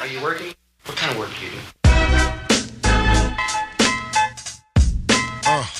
Are you working? What kind of work do you do? Oh.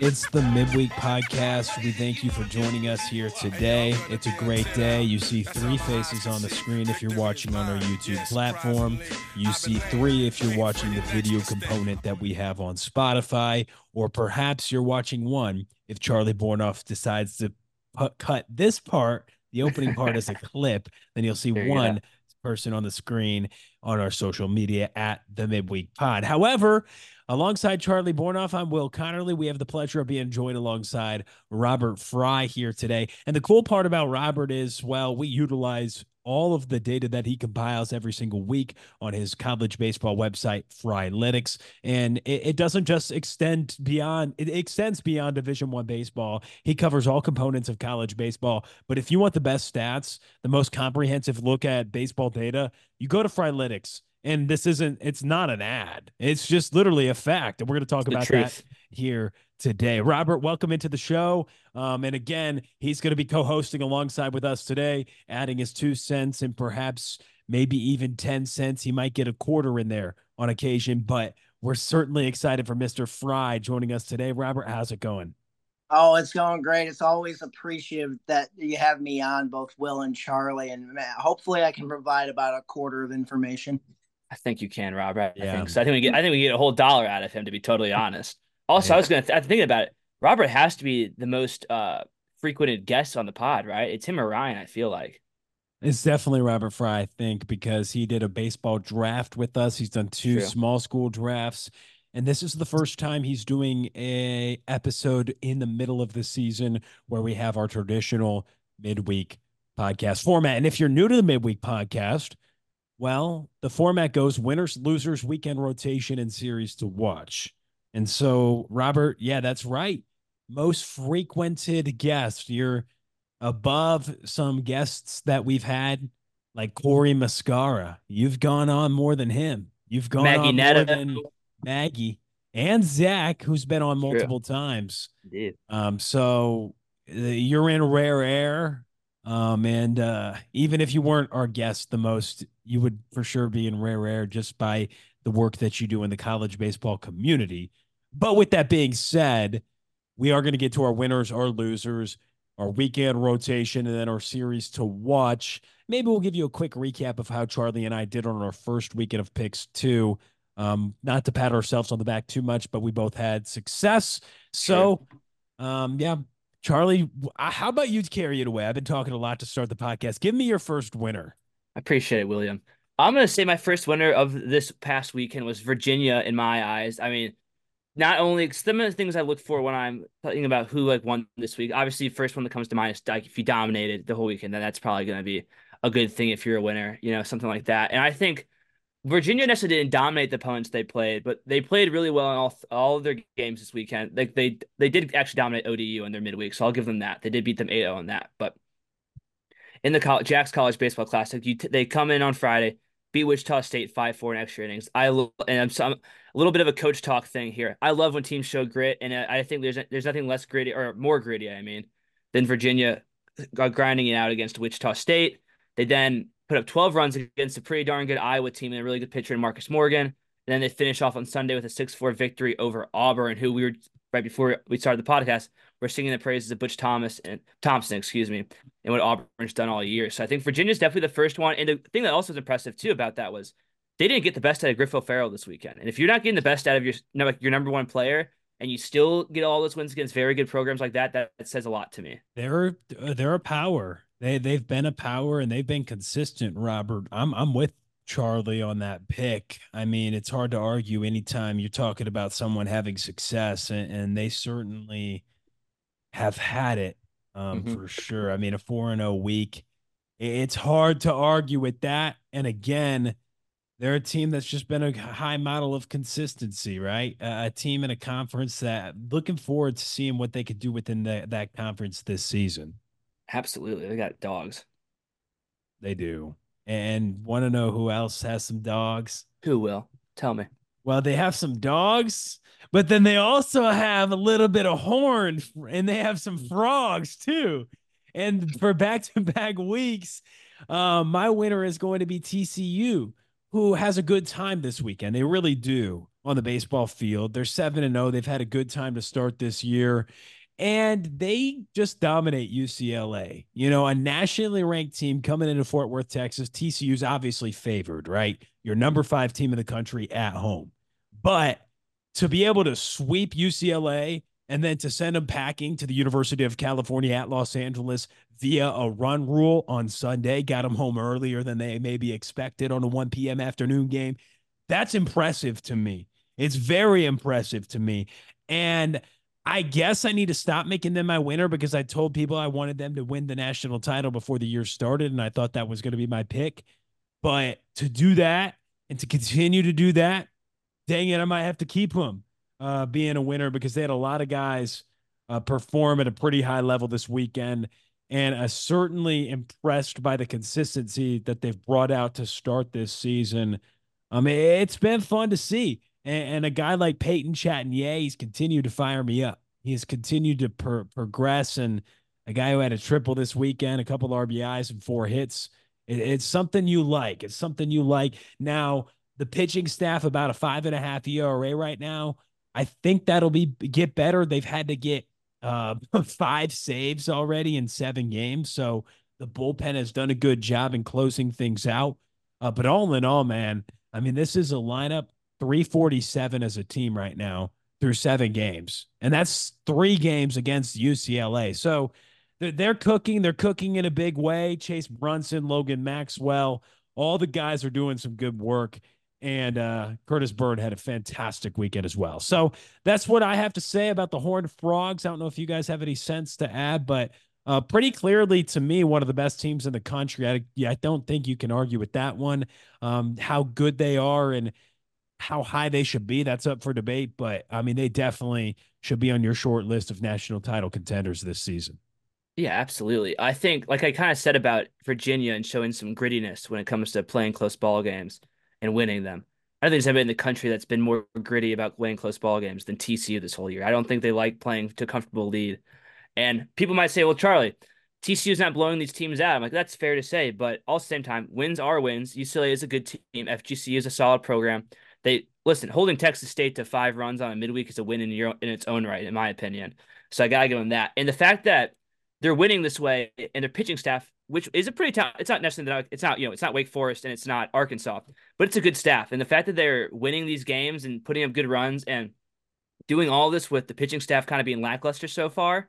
It's the Midweek Podcast. We thank you for joining us here today. It's a great day. You see three faces on the screen if you're watching on our YouTube platform. You see three if you're watching the video component that we have on Spotify, or perhaps you're watching one if Charlie Bornoff decides to pu- cut this part, the opening part, as a clip. Then you'll see one go. Person on the screen on our social media at the Midweek Pod. However, alongside Charlie Bornoff, I'm Will Connerly. We have the pleasure of being joined alongside Robert Frey here today. And the cool part about Robert is, well, we utilize all of the data that he compiles every single week on his college baseball website, Frylytics. And it, it doesn't just extend beyond, it extends beyond Division One baseball. He covers all components of college baseball. But if you want the best stats, the most comprehensive look at baseball data, you go to Frylytics. And this isn't, it's not an ad. It's just literally a fact. And we're going to talk about truth. that here today. Robert, welcome into the show. Um, and again, he's going to be co-hosting alongside with us today, adding his two cents and perhaps maybe even 10 cents. He might get a quarter in there on occasion, but we're certainly excited for Mr. Frey joining us today. Robert, how's it going? Oh, it's going great. It's always appreciative that you have me on, both Will and Charlie, and man, hopefully I can provide about a quarter of information. I think you can, Robert. I Yeah. think so. I think we get. I think we get a whole dollar out of him. To be totally honest. Also, Yeah. I was gonna. Th- I'm thinking about it. Robert has to be the most uh frequented guest on the pod, right? It's him or Ryan. I feel like. It's definitely Robert Frey, I think, because he did a baseball draft with us. He's done two True. small school drafts. And this is the first time he's doing a episode in the middle of the season where we have our traditional midweek podcast format. And if you're new to the midweek podcast, well, the format goes winners, losers, weekend rotation, and series to watch. And so, Robert, yeah, that's right. Most frequented guest. You're above some guests that we've had, like Corey Mascara. You've gone on more than him. You've gone Maggie on more than Maggie and Zach, who's been on True. multiple times. Indeed. Um, so uh, you're in rare air. Um, and uh, even if you weren't our guest the most, you would for sure be in rare air just by the work that you do in the college baseball community. But with that being said, we are going to get to our winners, our losers, our weekend rotation, and then our series to watch. Maybe we'll give you a quick recap of how Charlie and I did on our first weekend of picks too. Um, not to pat ourselves on the back too much, but we both had success. So, um, yeah, Charlie, how about you carry it away? I've been talking a lot to start the podcast. Give me your first winner. I appreciate it, William. I'm gonna say my first winner of this past weekend was Virginia in my eyes. I mean, not only some of the things I look for when I'm thinking about who like won this week. Obviously, first one that comes to mind is like if you dominated the whole weekend, then that's probably gonna be a good thing if you're a winner, you know, something like that. And I think Virginia necessarily didn't dominate the opponents they played, but they played really well in all all of their games this weekend. Like they they did actually dominate ODU in their midweek, so I'll give them that. They did beat them 8-0 on that, but in the Jax College Baseball Classic, you t- they come in on Friday, beat Wichita State 5-4 in extra innings. I lo- and I'm, so I'm a little bit of a coach talk thing here. I love when teams show grit, and I I think there's there's nothing less gritty or more gritty, I mean, than Virginia uh, grinding it out against Wichita State. They then put up 12 runs against a pretty darn good Iowa team and a really good pitcher in Marcus Morgan. And then they finish off on Sunday with a 6-4 victory over Auburn, who we were right before we started the podcast, we're singing the praises of Butch Thomas and Thompson, excuse me, and what Auburn's done all year. So I think Virginia's definitely the first one. And the thing that also is impressive too about that was they didn't get the best out of Griff O'Ferrall this weekend. And if you're not getting the best out of your no, your number one player and you still get all those wins against very good programs like that, that, that says a lot to me. They're uh, they're a power. They they've been a power and they've been consistent. Robert, I'm I'm with Charlie on that pick. I mean, it's hard to argue anytime you're talking about someone having success, and, and they certainly have had it um, Mhm. for sure. I mean, a four and zero week. It's hard to argue with that. And again, they're a team that's just been a high model of consistency, right? A, a team in a conference that looking forward to seeing what they could do within the, that conference this season. Absolutely. They got dogs. They do. And want to know who else has some dogs? Who will? Tell me. Well, they have some dogs, but then they also have a little bit of horn and they have some frogs too. And for back to back weeks, Uh, my winner is going to be TCU, who has a good time this weekend. They really do on the baseball field. They're 7 and 0. They've had a good time to start this year and they just dominate UCLA. You know, a nationally ranked team coming into Fort Worth, Texas. TCU's obviously favored, right? Your number five team in the country at home. But to be able to sweep UCLA and then to send them packing to the University of California at Los Angeles via a run rule on Sunday, got them home earlier than they maybe expected on a 1 p.m. afternoon game. That's impressive to me. It's very impressive to me. And I guess I need to stop making them my winner because I told people I wanted them to win the national title before the year started, and I thought that was going to be my pick. But to do that and to continue to do that, dang it, I might have to keep them uh, being a winner because they had a lot of guys uh, perform at a pretty high level this weekend, and uh, certainly impressed by the consistency that they've brought out to start this season. I mean, it's been fun to see. And, and a guy like Peyton Chatagnier, he's continued to fire me up. He's continued to per- progress. And a guy who had a triple this weekend, a couple RBIs and four hits. It, it's something you like. It's something you like. Now, the pitching staff about a five and a half ERA right now. I think that'll be get better. They've had to get uh, five saves already in seven games, so the bullpen has done a good job in closing things out. Uh, but all in all, man, I mean, this is a lineup 347 as a team right now through seven games. And that's three games against UCLA. So they're, they're cooking. They're cooking in a big way. Chase Brunson, Logan Maxwell, all the guys are doing some good work. And uh, Kurtis Byrne had a fantastic weekend as well. So that's what I have to say about the Horned Frogs. I don't know if you guys have any sense to add, but uh, pretty clearly to me, one of the best teams in the country. I, I don't think you can argue with that one. Um, how good they are and how high they should be, that's up for debate. But I mean, they definitely should be on your short list of national title contenders this season. Yeah, absolutely. I think, like I kind of said about Virginia and showing some grittiness when it comes to playing close ball games and winning them. I don't think there's anybody in the country that's been more gritty about playing close ball games than TCU this whole year. I don't think they like playing to comfortable lead. And people might say, well, Charlie, TCU's not blowing these teams out. I'm like, that's fair to say, but all the same time, wins are wins. UCLA is a good team. FGC is a solid program. They listen, holding Texas State to five runs on a midweek is a win in your in its own right, in my opinion. So I gotta give them that. And the fact that they're winning this way and their pitching staff, which is a pretty tough, it's not necessarily that it's not you know it's not Wake Forest and it's not Arkansas, but it's a good staff. And the fact that they're winning these games and putting up good runs and doing all this with the pitching staff kind of being lackluster so far,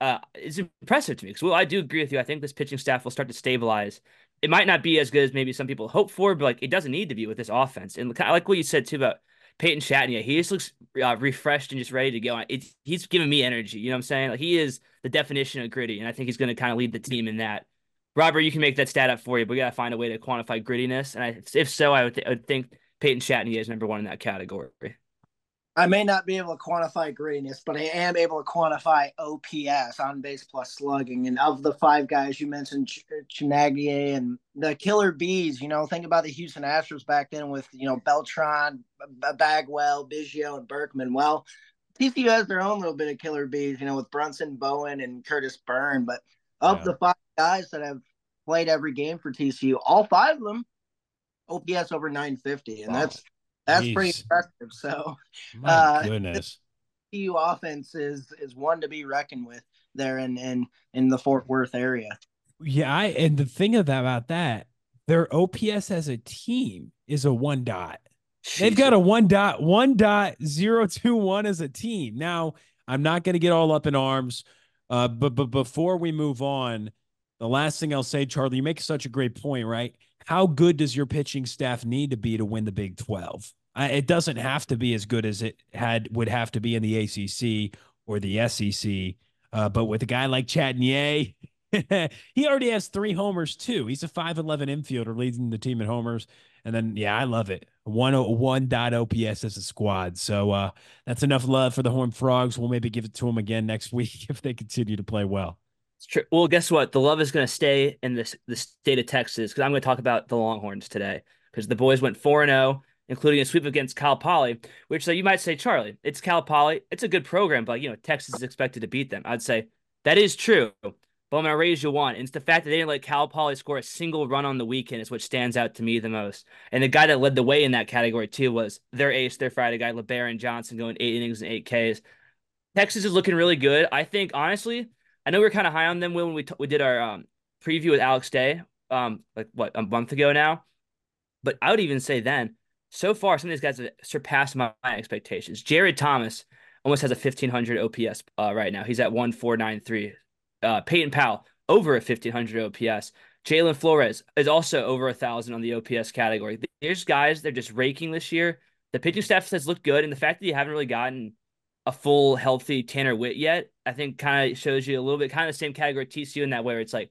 uh, is impressive to me. Because well, I do agree with you. I think this pitching staff will start to stabilize it might not be as good as maybe some people hope for, but like it doesn't need to be with this offense. And I like what you said too about Peyton Chatagnier. He just looks uh, refreshed and just ready to go. It's, he's giving me energy. You know what I'm saying? Like he is the definition of gritty, and I think he's going to kind of lead the team in that. Robert, you can make that stat up for you, but we got to find a way to quantify grittiness. And I, if so, I would, th- I would think Peyton Chatagnier is number one in that category. I may not be able to quantify grittiness, but I am able to quantify OPS on base plus slugging. And of the five guys you mentioned, Ch- and the killer bees, you know, think about the Houston Astros back then with, you know, Beltran, Bagwell, Biggio, and Berkman. Well, TCU has their own little bit of killer bees, you know, with Brunson, Bowen, and Kurtis Byrne. But of yeah. the five guys that have played every game for TCU, all five of them OPS over 950. And wow. that's that's Jeez. pretty impressive. So, My uh, goodness, TCU offense is is one to be reckoned with there in in in the Fort Worth area. Yeah, I and the thing about that, their OPS as a team is a one dot. They've got a one dot one dot zero two one as a team. Now, I'm not going to get all up in arms, uh, but but before we move on, the last thing I'll say, Charlie, you make such a great point, right? How good does your pitching staff need to be to win the Big Twelve? It doesn't have to be as good as it had would have to be in the ACC or the SEC. Uh, but with a guy like Chatagnier, he already has three homers too. He's a 5'11 infielder leading the team in homers. And then, yeah, I love it. One one dot OPS as a squad. So uh, that's enough love for the Horned Frogs. We'll maybe give it to them again next week if they continue to play well. It's true. Well, guess what? The love is going to stay in this the state of Texas because I'm going to talk about the Longhorns today because the boys went four and zero. Oh including a sweep against Cal Poly, which so you might say, Charlie, it's Cal Poly. It's a good program, but you know, Texas is expected to beat them. I'd say that is true. but I'm gonna raise you one. It's the fact that they didn't let Cal Poly score a single run on the weekend is what stands out to me the most. And the guy that led the way in that category too was their ace, their Friday guy, Lebarron Johnson, going eight innings and eight Ks. Texas is looking really good. I think honestly, I know we are kind of high on them when we t- we did our um, preview with Alex Day, um, like what a month ago now. But I would even say then, so far, some of these guys have surpassed my, my expectations. Jared Thomas almost has a 1500 OPS uh, right now. He's at 1493. Uh, Peyton Powell over a 1500 OPS. Jalen Flores is also over a thousand on the OPS category. There's guys they're just raking this year. The pitching staff has looked good, and the fact that you haven't really gotten a full healthy Tanner Witt yet, I think kind of shows you a little bit kind of the same category TCU in that way where it's like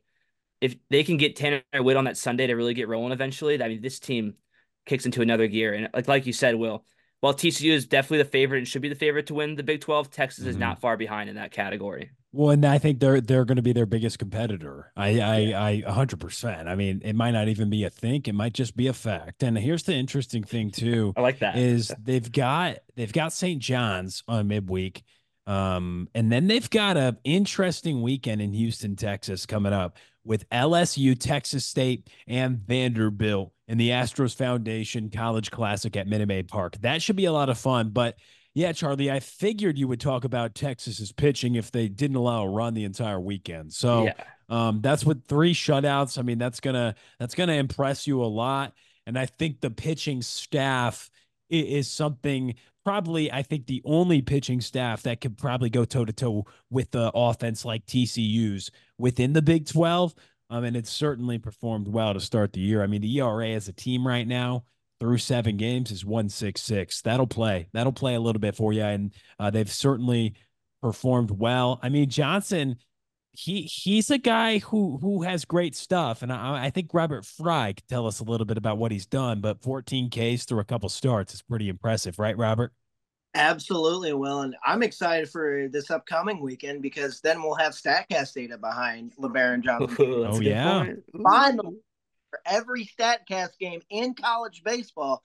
if they can get Tanner Witt on that Sunday to really get rolling eventually, I mean this team kicks into another gear. And like like you said, Will, while TCU is definitely the favorite and should be the favorite to win the Big 12, Texas mm-hmm. is not far behind in that category. Well, and I think they're they're going to be their biggest competitor. I I I hundred percent. I mean, it might not even be a think; it might just be a fact. And here's the interesting thing too. I like that is they've got they've got St. John's on midweek, um, and then they've got a interesting weekend in Houston, Texas, coming up with LSU, Texas State, and Vanderbilt in the Astros Foundation College Classic at Minute Maid Park. That should be a lot of fun. But yeah, Charlie, I figured you would talk about Texas's pitching if they didn't allow a run the entire weekend. So yeah. um, that's with three shutouts. I mean, that's gonna that's gonna impress you a lot. And I think the pitching staff is something probably I think the only pitching staff that could probably go toe to toe with the offense like TCU's within the Big 12. Um, and it's certainly performed well to start the year. I mean, the ERA as a team right now through seven games is one six six. That'll play. That'll play a little bit for you, and uh, they've certainly performed well. I mean, Johnson, he he's a guy who who has great stuff, and I, I think Robert Frey could tell us a little bit about what he's done. But 14 Ks through a couple starts is pretty impressive, right, Robert? Absolutely, Will, and I'm excited for this upcoming weekend because then we'll have Statcast data behind Lebarron Johnson. oh yeah, finally for every Statcast game in college baseball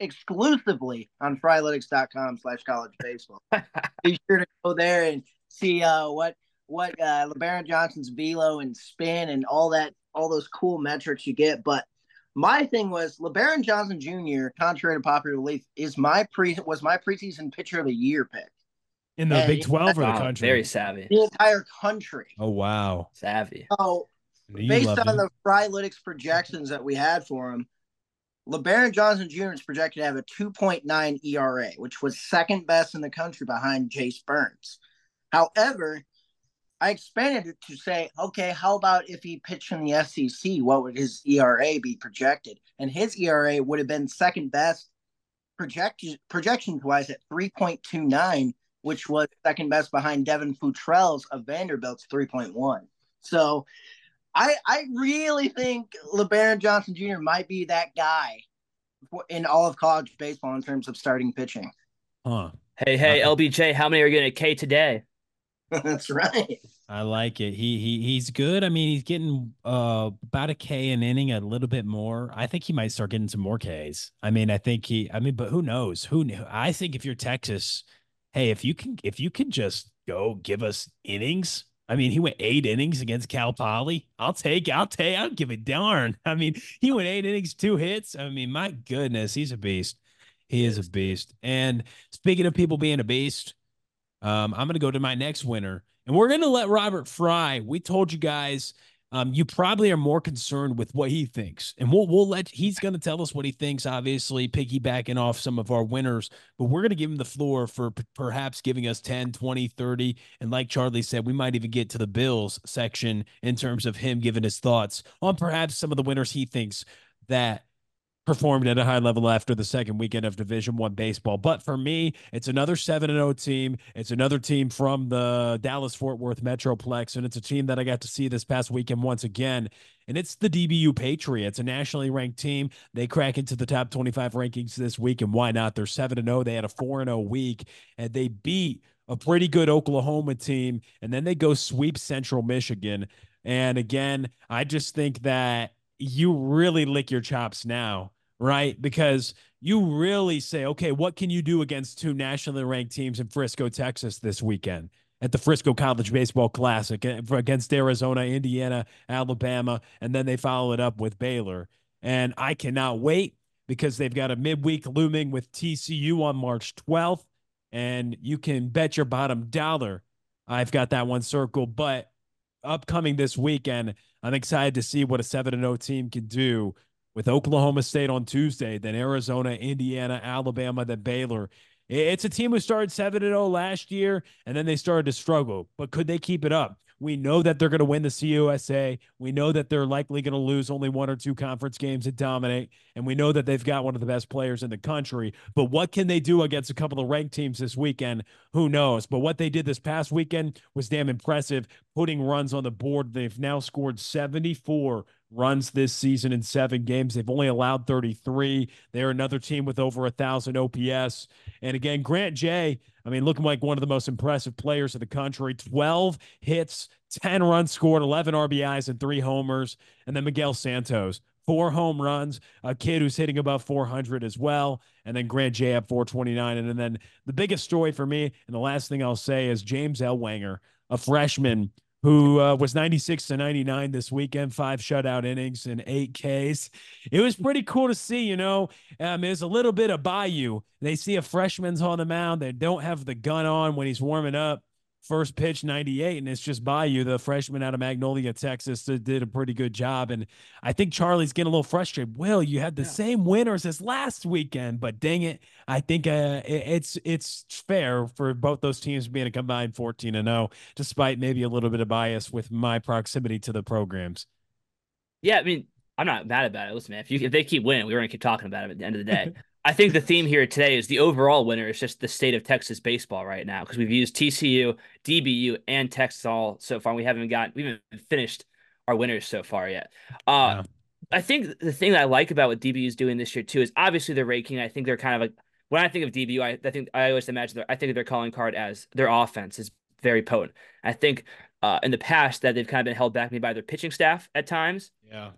exclusively on frylytics.com slash college baseball. Be sure to go there and see uh, what what uh, Lebarron Johnson's velo and spin and all that all those cool metrics you get. But my thing was Lebarron Johnson Jr., contrary to popular belief, is my pre was my preseason pitcher of the year pick. In the and Big 12 or the country? Very savvy. The entire country. Oh wow. Savvy. So based on him. the Frylytics projections that we had for him, Lebarron Johnson Jr. is projected to have a 2.9 ERA, which was second best in the country behind Chase Burns. However, I expanded it to say, okay, how about if he pitched in the SEC? What would his ERA be projected? And his ERA would have been second best projection projections wise at 3.29, which was second best behind Devin Futrell's of Vanderbilt's 3.1. So I I really think Lebarron Johnson Jr. might be that guy in all of college baseball in terms of starting pitching. Huh. Hey, hey, LBJ, how many are you going to K today? That's right. I like it. He he he's good. I mean, he's getting uh about a K an inning, a little bit more. I think he might start getting some more Ks. I mean, I think he. I mean, but who knows? Who? knew? I think if you're Texas, hey, if you can, if you can just go give us innings. I mean, he went eight innings against Cal Poly. I'll take. I'll take. I'll give a darn. I mean, he went eight innings, two hits. I mean, my goodness, he's a beast. He is a beast. And speaking of people being a beast, um, I'm going to go to my next winner, and we're going to let Robert Frey. We told you guys. Um, you probably are more concerned with what he thinks, and we'll we'll let he's going to tell us what he thinks. Obviously, piggybacking off some of our winners, but we're going to give him the floor for p- perhaps giving us 10, 20, 30, and like Charlie said, we might even get to the Bills section in terms of him giving his thoughts on perhaps some of the winners he thinks that performed at a high level after the second weekend of division one baseball. But for me it's another 7-0 team. It's another team from the dallas fort worth metroplex and it's a team that i got to see this past weekend once again. And it's the dbu patriots a nationally ranked team. They crack into the top 25 rankings this week and why not? They're 7-0 they had a 4-0 week and they beat a pretty good oklahoma team and then they go sweep central michigan. And again i just think that you really lick your chops now right? Because you really say, okay, what can you do against two nationally ranked teams in Frisco, Texas this weekend? at the Frisco College Baseball Classic eh, against Arizona, Indiana, Alabama, and then they follow it up with Baylor. And I cannot wait because they've got a midweek looming with TCU on March 12th. And you can bet your bottom dollar I've got that one circled. But upcoming this weekend, I'm excited to see what a 7 0 team can do with Oklahoma State on Tuesday, then Arizona, Indiana, Alabama, then Baylor. It's a team who started 7 0 last year and then they started to struggle. But could they keep it up? We know that they're going to win the CUSA. We know that they're likely going to lose only one or two conference games and dominate. And we know that they've got one of the best players in the country. But what can they do against a couple of ranked teams this weekend? Who knows? But what they did this past weekend was damn impressive, putting runs on the board. They've now scored 74 runs this season in seven games. They've only allowed 33. They're another team with over a thousand OPS. And again, Grant Jay, I mean, looking like one of the most impressive players in the country. 12 hits, 10 runs scored, 11 RBIs, and three homers. And then Miguel Santos, four home runs, a kid who's hitting above 400 as well. And then Grant Jay at 429. And then the biggest story for me, and the last thing I'll say is James Ellwanger, a freshman who uh, was 96 to 99 this weekend, five shutout innings and eight Ks. It was pretty cool to see, you know. Um, there's a little bit of Bayou. They see a freshman's on the mound. They don't have the gun on when he's warming up first pitch 98 and it's just Bayou the freshman out of magnolia texas did a pretty good job and i think charlie's getting a little frustrated. Will you had the yeah. same winners as last weekend but dang it i think uh, it's it's fair for both those teams being a combined 14 and 0 despite maybe a little bit of bias with my proximity to the programs. Yeah i mean i'm not mad about it. Listen man if you if they keep winning we're gonna keep talking about it at the end of the day I think the theme here today is the overall winner is just the state of Texas baseball right now because we've used TCU, DBU, and Texas all so far. We haven't gotten we haven't finished our winners so far yet. Uh, yeah. I think the thing that I like about what DBU is doing this year too is obviously their ranking. I think they're kind of like when I think of DBU, I, I think I always imagine I think of their calling card as their offense is very potent. I think uh, in the past that they've kind of been held back maybe by their pitching staff at times. Yeah.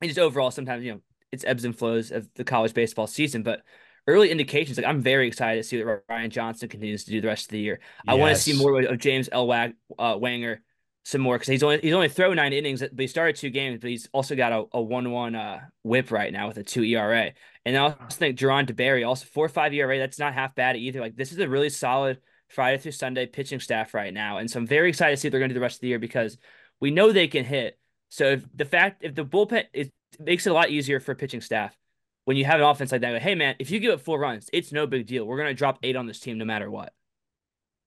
And just overall, sometimes you know it's ebbs and flows of the college baseball season, but early indications, like I'm very excited to see what Ryan Johnson continues to do the rest of the year. Yes. I want to see more of James L. Wag, uh, Wanger some more because he's only he's only thrown nine innings, but he started two games, but he's also got a, a one one uh, whip right now with a two ERA. And I also think Jerron DeBerry also four five ERA. That's not half bad either. Like this is a really solid Friday through Sunday pitching staff right now, and so I'm very excited to see what they're going to do the rest of the year because we know they can hit. So if the fact if the bullpen it makes it a lot easier for pitching staff when you have an offense like that, hey man, if you give it four runs, it's no big deal. We're gonna drop eight on this team no matter what.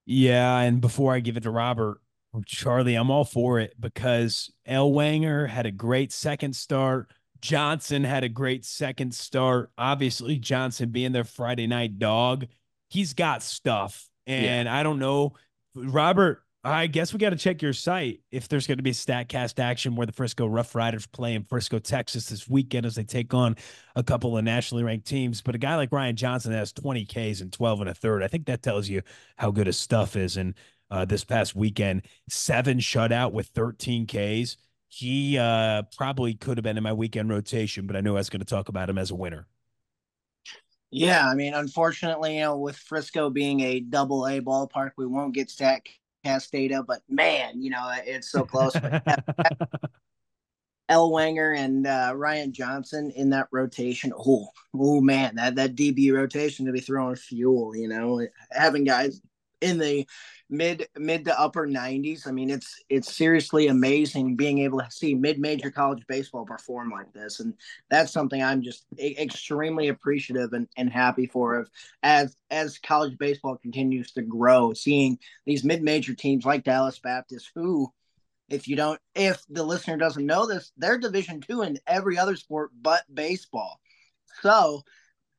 Yeah, and before I give it to Robert, Charlie, I'm all for it because Ellwanger had a great second start. Johnson had a great second start. Obviously, Johnson being their Friday night dog, he's got stuff. And yeah. I don't know, Robert, I guess we got to check your site if there's going to be StatCast action where the Frisco Rough Riders play in Frisco, Texas this weekend as they take on a couple of nationally ranked teams. But a guy like Ryan Johnson has 20 Ks and 12 and a third. I think that tells you how good his stuff is. And uh, this past weekend, seven shutout with 13 Ks. He uh, probably could have been in my weekend rotation, but I knew I was going to talk about him as a winner. Yeah, I mean, unfortunately, you know, with Frisco being a double A ballpark, we won't get stat cast data, but man, you know, it's so close. Ellwanger and uh, Ryan Johnson in that rotation. Oh, oh man, that that DB rotation to be throwing fuel. You know, having guys in the mid mid to upper 90s. I mean, it's it's seriously amazing being able to see mid major college baseball perform like this, and that's something I'm just extremely appreciative and, and happy for. Of as as college baseball continues to grow, seeing these mid major teams like Dallas Baptist, who if you don't if the listener doesn't know this they're division two in every other sport but baseball so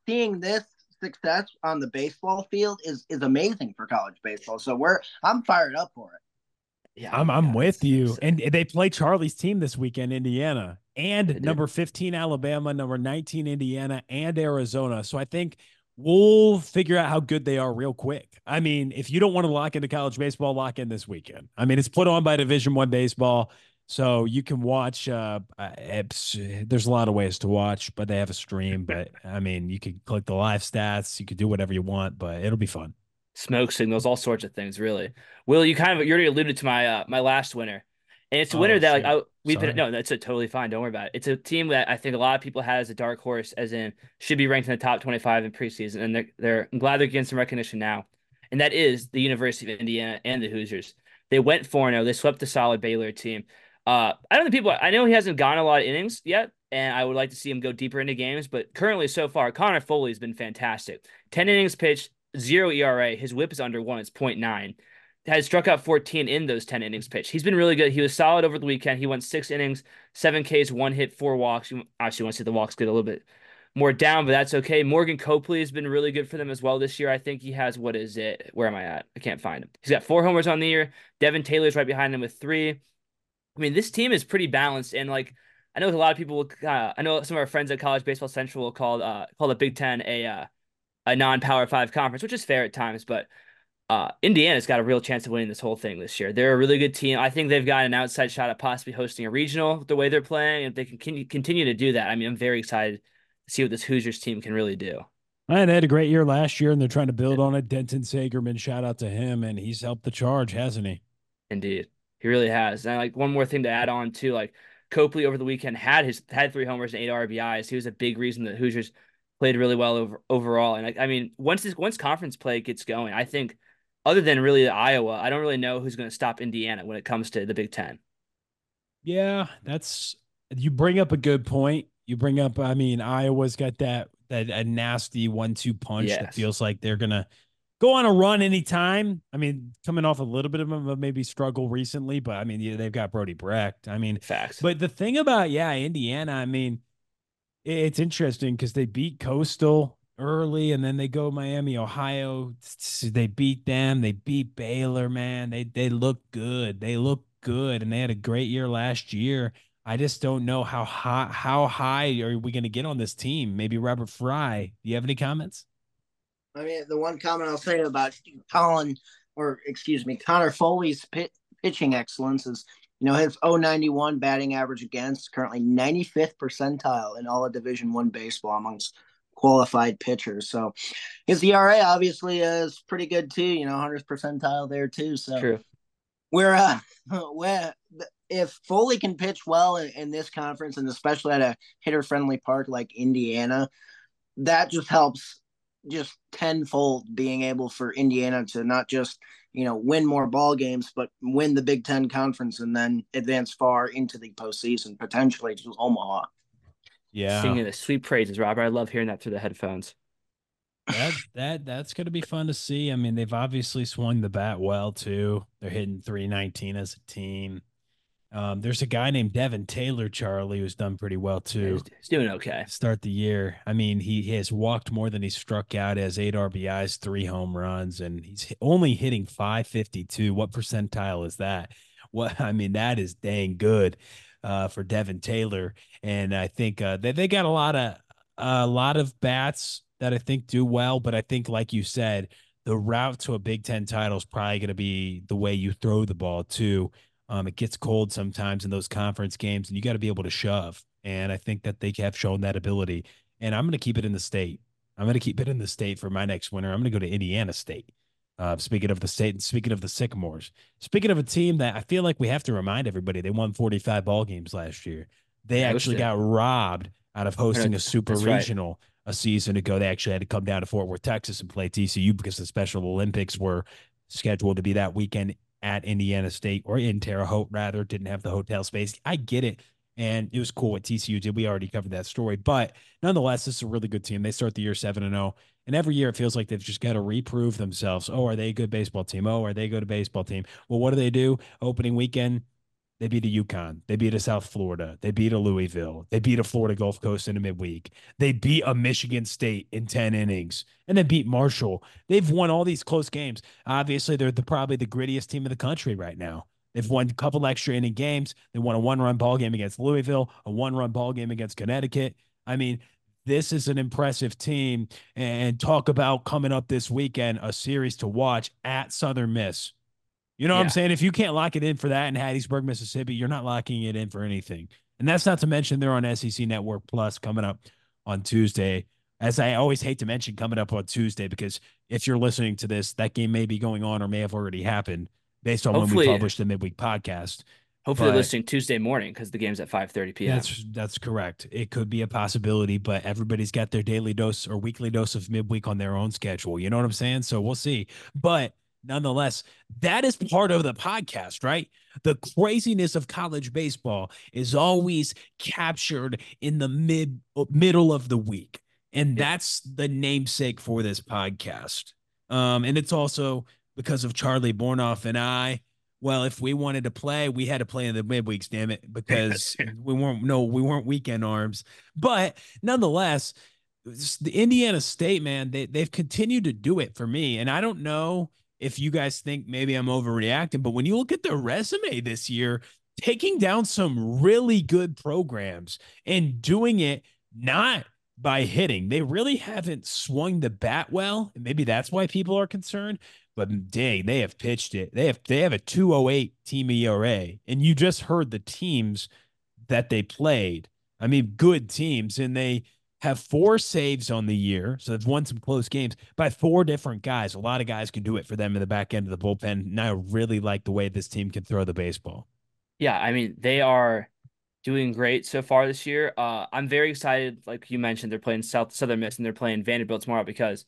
seeing this success on the baseball field is is amazing for college baseball. So we're I'm fired up for it. Yeah, I'm I'm with you. And they play Charlie's team this weekend, Indiana, and number 15 Alabama, number 19 Indiana, and Arizona. So I think we'll figure out how good they are real quick. I mean, if you don't want to lock into college baseball, lock in this weekend. I mean, it's put on by Division One baseball. So you can watch. Uh, there's a lot of ways to watch, but they have a stream. But I mean, you could click the live stats. You could do whatever you want, but it'll be fun. smoke signals, all sorts of things. Really, Will, you kind of you already alluded to my uh, my last winner, and it's a winner Oh, that like. I, we've Sorry. been no, that's a totally fine. Don't worry about it. It's a team that I think a lot of people had as a dark horse, as in should be ranked in the top twenty five in preseason, and they're they're I'm glad they're getting some recognition now, and that is the University of Indiana and the Hoosiers. They went 4 0. They swept the solid Baylor team. Uh, I don't think people. I know he hasn't gone a lot of innings yet, and I would like to see him go deeper into games. But currently, so far, Connor Foley has been fantastic. Ten innings pitched, zero ERA. His WHIP is under one. It's 0.9. Has struck out 14 in those 10 innings pitched. He's been really good. He was solid over the weekend. He went six innings, seven Ks, one hit, four walks. You actually want to see the walks get a little bit more down, but that's okay. Morgan Copley has been really good for them as well this year. I think he has what is it? Where am I at? I can't find him. He's got four homers on the year. Devin Taylor's right behind him with three. I mean, this team is pretty balanced, and like I know a lot of people. Will, uh, I know some of our friends at College Baseball Central will call uh call the Big Ten a uh, a non Power Five conference, which is fair at times, but. Uh, Indiana's got a real chance of winning this whole thing this year. They're a really good team. I think they've got an outside shot at possibly hosting a regional the way they're playing. If they can continue, to do that, I mean, I'm very excited to see what this Hoosiers team can really do. And they had a great year last year, and they're trying to build on it. Denton Sagerman, shout out to him, and he's helped the charge, hasn't he? Indeed, he really has. And like one more thing to add on too, like Copley over the weekend had his had three homers and eight RBIs. He was a big reason that Hoosiers played really well over overall. And like, I mean, once this once conference play gets going, I think other than really Iowa, I don't really know who's going to stop Indiana when it comes to the Big Ten. Yeah, that's you bring up a good point. You bring up, I mean, Iowa's got that that a nasty one-two punch that feels like they're gonna go on a run anytime. I mean, coming off a little bit of a maybe struggle recently, but I mean, yeah, they've got Brody Brecht. I mean, Facts. but the thing about yeah, Indiana, I mean, it's interesting because they beat Coastal early, and then they go Miami, Ohio. They beat them. They beat Baylor. Man, they they look good. They look good, and they had a great year last year. I just don't know how high how high are we going to get on this team? Maybe Robert Frey. Do you have any comments? I mean, the one comment I'll say about Colin, or excuse me, Connor Foley's pit, pitching excellence is, you know, his 091 batting average against currently 95th percentile in all of Division One baseball amongst qualified pitchers. So his ERA obviously is pretty good too. You know, 100th percentile there too. So True. we're uh, we're if Foley can pitch well in, in this conference and especially at a hitter friendly park like Indiana, that just helps just tenfold being able for Indiana to not just you know win more ball games, but win the Big Ten conference and then advance far into the postseason, potentially to Omaha. Yeah, Singing the sweet praises, Robert. I love hearing that through the headphones. that that that's going to be fun to see. I mean, they've obviously swung the bat well too. They're hitting 319 as a team. Um, there's a guy named Devin Taylor, Charlie, who's done pretty well too. He's, he's doing okay. Start the year. I mean, he, he has walked more than he struck out. Has eight RBIs, three home runs, and he's only hitting 552. What percentile is that? What I mean, that is dang good uh, for Devin Taylor. And I think uh, they they got a lot of a lot of bats that I think do well. But I think, like you said, the route to a Big Ten title is probably going to be the way you throw the ball too. Um, it gets cold sometimes in those conference games, and you got to be able to shove. And I think that they have shown that ability. And I'm going to keep it in the state. I'm going to keep it in the state for my next winner. I'm going to go to Indiana State. Uh, speaking of the state, and speaking of the Sycamores, speaking of a team that I feel like we have to remind everybody, they won 45 ball games last year. They actually got robbed out of hosting a super That's right. regional a season ago. They actually had to come down to Fort Worth, Texas, and play TCU because the Special Olympics were scheduled to be that weekend at Indiana State or in Terre Haute, rather, didn't have the hotel space. I get it. And it was cool what TCU did. We already covered that story. But nonetheless, this is a really good team. They start the year 7 and 0. And every year it feels like they've just got to reprove themselves. Oh, are they a good baseball team? Oh, are they a good baseball team? Well, what do they do? Opening weekend, they beat a UConn. They beat a South Florida. They beat a Louisville. They beat a Florida Gulf Coast in a midweek. They beat a Michigan State in 10 innings and then beat Marshall. They've won all these close games. Obviously, they're the, probably the grittiest team in the country right now. They've won a couple extra inning games. They won a one run ball game against Louisville, a one run ball game against Connecticut. I mean, this is an impressive team. And talk about coming up this weekend, a series to watch at Southern Miss. You know what I'm saying? If you can't lock it in for that in Hattiesburg, Mississippi, you're not locking it in for anything. And that's not to mention they're on SEC Network Plus coming up on Tuesday as I always hate to mention, coming up on Tuesday, because if you're listening to this, that game may be going on or may have already happened based on Hopefully- when we publish the midweek podcast. Hopefully, But- listening Tuesday morning because the game's at 5:30 p.m. That's that's correct. It could be a possibility, but everybody's got their daily dose or weekly dose of midweek on their own schedule. You know what I'm saying? So we'll see. But nonetheless, that is part of the podcast, right? The craziness of college baseball is always captured in the mid middle of the week. And that's the namesake for this podcast. Um, and it's also because of Charlie Bornoff and I. Well, if we wanted to play, we had to play in the midweeks, damn it, because we weren't no, we weren't weekend arms. But nonetheless, the Indiana State man, they they've continued to do it for me, and I don't know if you guys think maybe I'm overreacting, but when you look at their resume this year, taking down some really good programs and doing it not by hitting, they really haven't swung the bat well, and maybe that's why people are concerned. But dang, they have pitched it. They have they have a 208 team ERA. And you just heard the teams that they played. I mean, good teams. And they have four saves on the year. So they've won some close games by four different guys. A lot of guys can do it for them in the back end of the bullpen. And I really like the way this team can throw the baseball. Yeah, I mean, they are doing great so far this year. Uh, I'm very excited. Like you mentioned, they're playing South Southern Miss and they're playing Vanderbilt tomorrow because,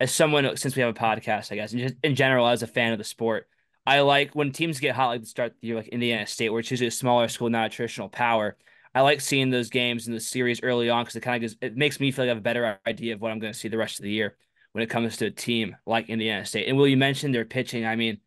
as someone since we have a podcast, I guess, and just in general as a fan of the sport, I like when teams get hot like the start the year, like Indiana State, where it's usually a smaller school, not a traditional power. I like seeing those games in the series early on because it kind of gives it makes me feel like I have a better idea of what I'm going to see the rest of the year when it comes to a team like Indiana State. And will you mention their pitching? I mean,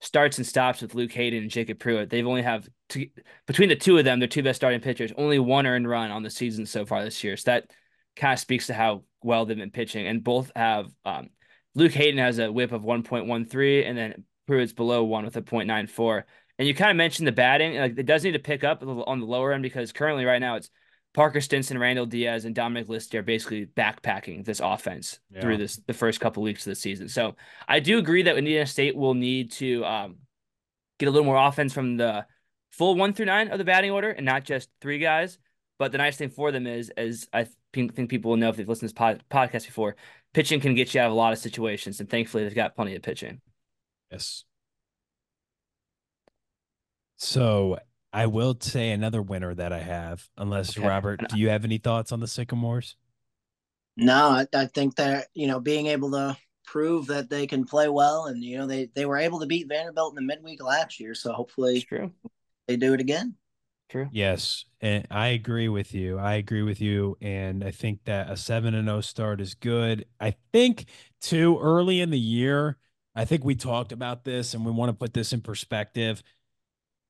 starts and stops with Luke Hayden and Jacob Pruitt. They've only have two, between the two of them, their two best starting pitchers, only one earned run on the season so far this year. So that kind of speaks to how well they've been pitching. And both have um, Luke Hayden has a whip of 1.13, and then Pruitt's below one with a 0.94. And you kind of mentioned the batting. Like it does need to pick up on the lower end because currently right now it's Parker Stinson, Randall Diaz, and Dominic Lister are basically backpacking this offense Yeah. through this the first couple weeks of the season. So I do agree that Indiana State will need to um, get a little more offense from the full one through nine of the batting order and not just three guys. But the nice thing for them is, as I think think people will know if they've listened to this pod, podcast before, pitching can get you out of a lot of situations, and thankfully they've got plenty of pitching. Yes. So I will say another winner that I have, unless Okay. Robert, do you have any thoughts on the Sycamores? No, I, I think that you know being able to prove that they can play well, and you know they they were able to beat Vanderbilt in the midweek last year, so It's hopefully true. they do it again. True. Yes, and I agree with you. I agree with you, and I think that a seven and zero start is good. I think too early in the year. I think we talked about this, and we want to put this in perspective.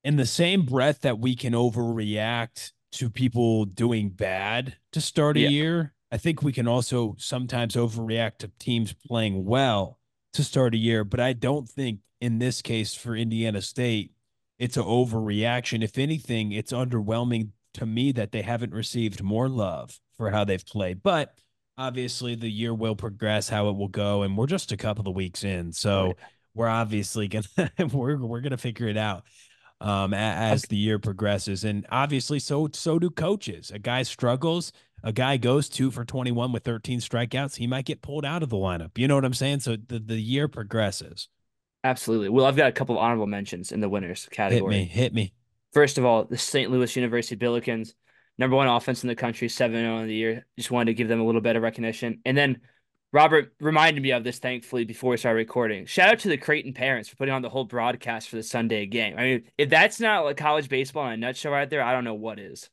In the same breath that we can overreact to people doing bad to start a Yeah. year, I think we can also sometimes overreact to teams playing well to start a year. But I don't think in this case for Indiana State, it's an overreaction. If anything, it's underwhelming to me that they haven't received more love for how they've played. But obviously, the year will progress how it will go, and we're just a couple of weeks in, so Right. we're obviously gonna we're we're gonna figure it out um as the year progresses, and obviously, so so do coaches. A guy struggles. A guy goes two for 21 with 13 strikeouts. He might get pulled out of the lineup. You know what I'm saying? So the, the year progresses. Absolutely. Well, I've got a couple of honorable mentions in the winners category. Hit me, hit me. First of all, the St. Louis University Billikens, number one offense in the country, 7 0 in the year. Just wanted to give them a little bit of recognition. And then Robert reminded me of this, thankfully, before we started recording. Shout out to the Creighton parents for putting on the whole broadcast for the Sunday game. I mean, if that's not like college baseball in a nutshell right there, I don't know what is.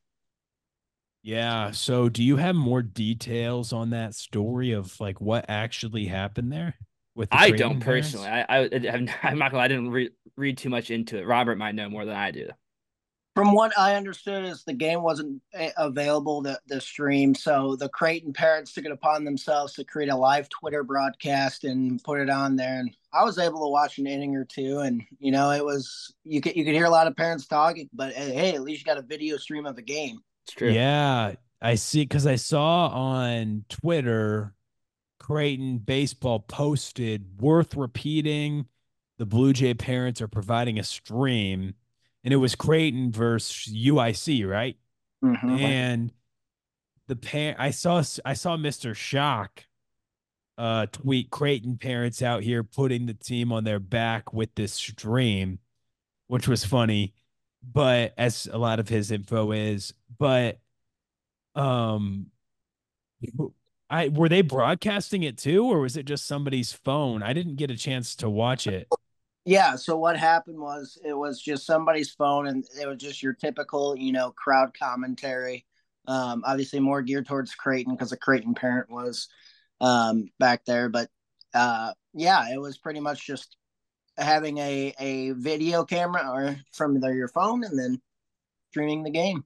Yeah. So, do you have more details on that story of like what actually happened there? With the I don't parents? personally. I, I, I'm I'm not gonna. I didn't re- read too much into it. Robert might know more than I do. From what I understood, is the game wasn't eh, available to the stream, so the Creighton parents took it upon themselves to create a live Twitter broadcast and put it on there. And I was able to watch an inning or two, and you know, it was you could you could hear a lot of parents talking, but hey, hey, at least you got a video stream of a game. It's true. Yeah, I see. Because I saw on Twitter, Creighton baseball posted worth repeating. The Blue Jay parents are providing a stream, and it was Creighton versus UIC, right? Mhm. And the parent I saw I saw Mr. Shock uh tweet Creighton parents out here putting the team on their back with this stream, which was funny, but as a lot of his info is, but um I were they broadcasting it too, or was it just somebody's phone? I didn't get a chance to watch it. Yeah. So what happened was it was just somebody's phone, and it was just your typical, you know, crowd commentary. Um, obviously more geared towards Creighton because a Creighton parent was um, back there, but uh, yeah, it was pretty much just having a a video camera or from their, your phone and then streaming the game.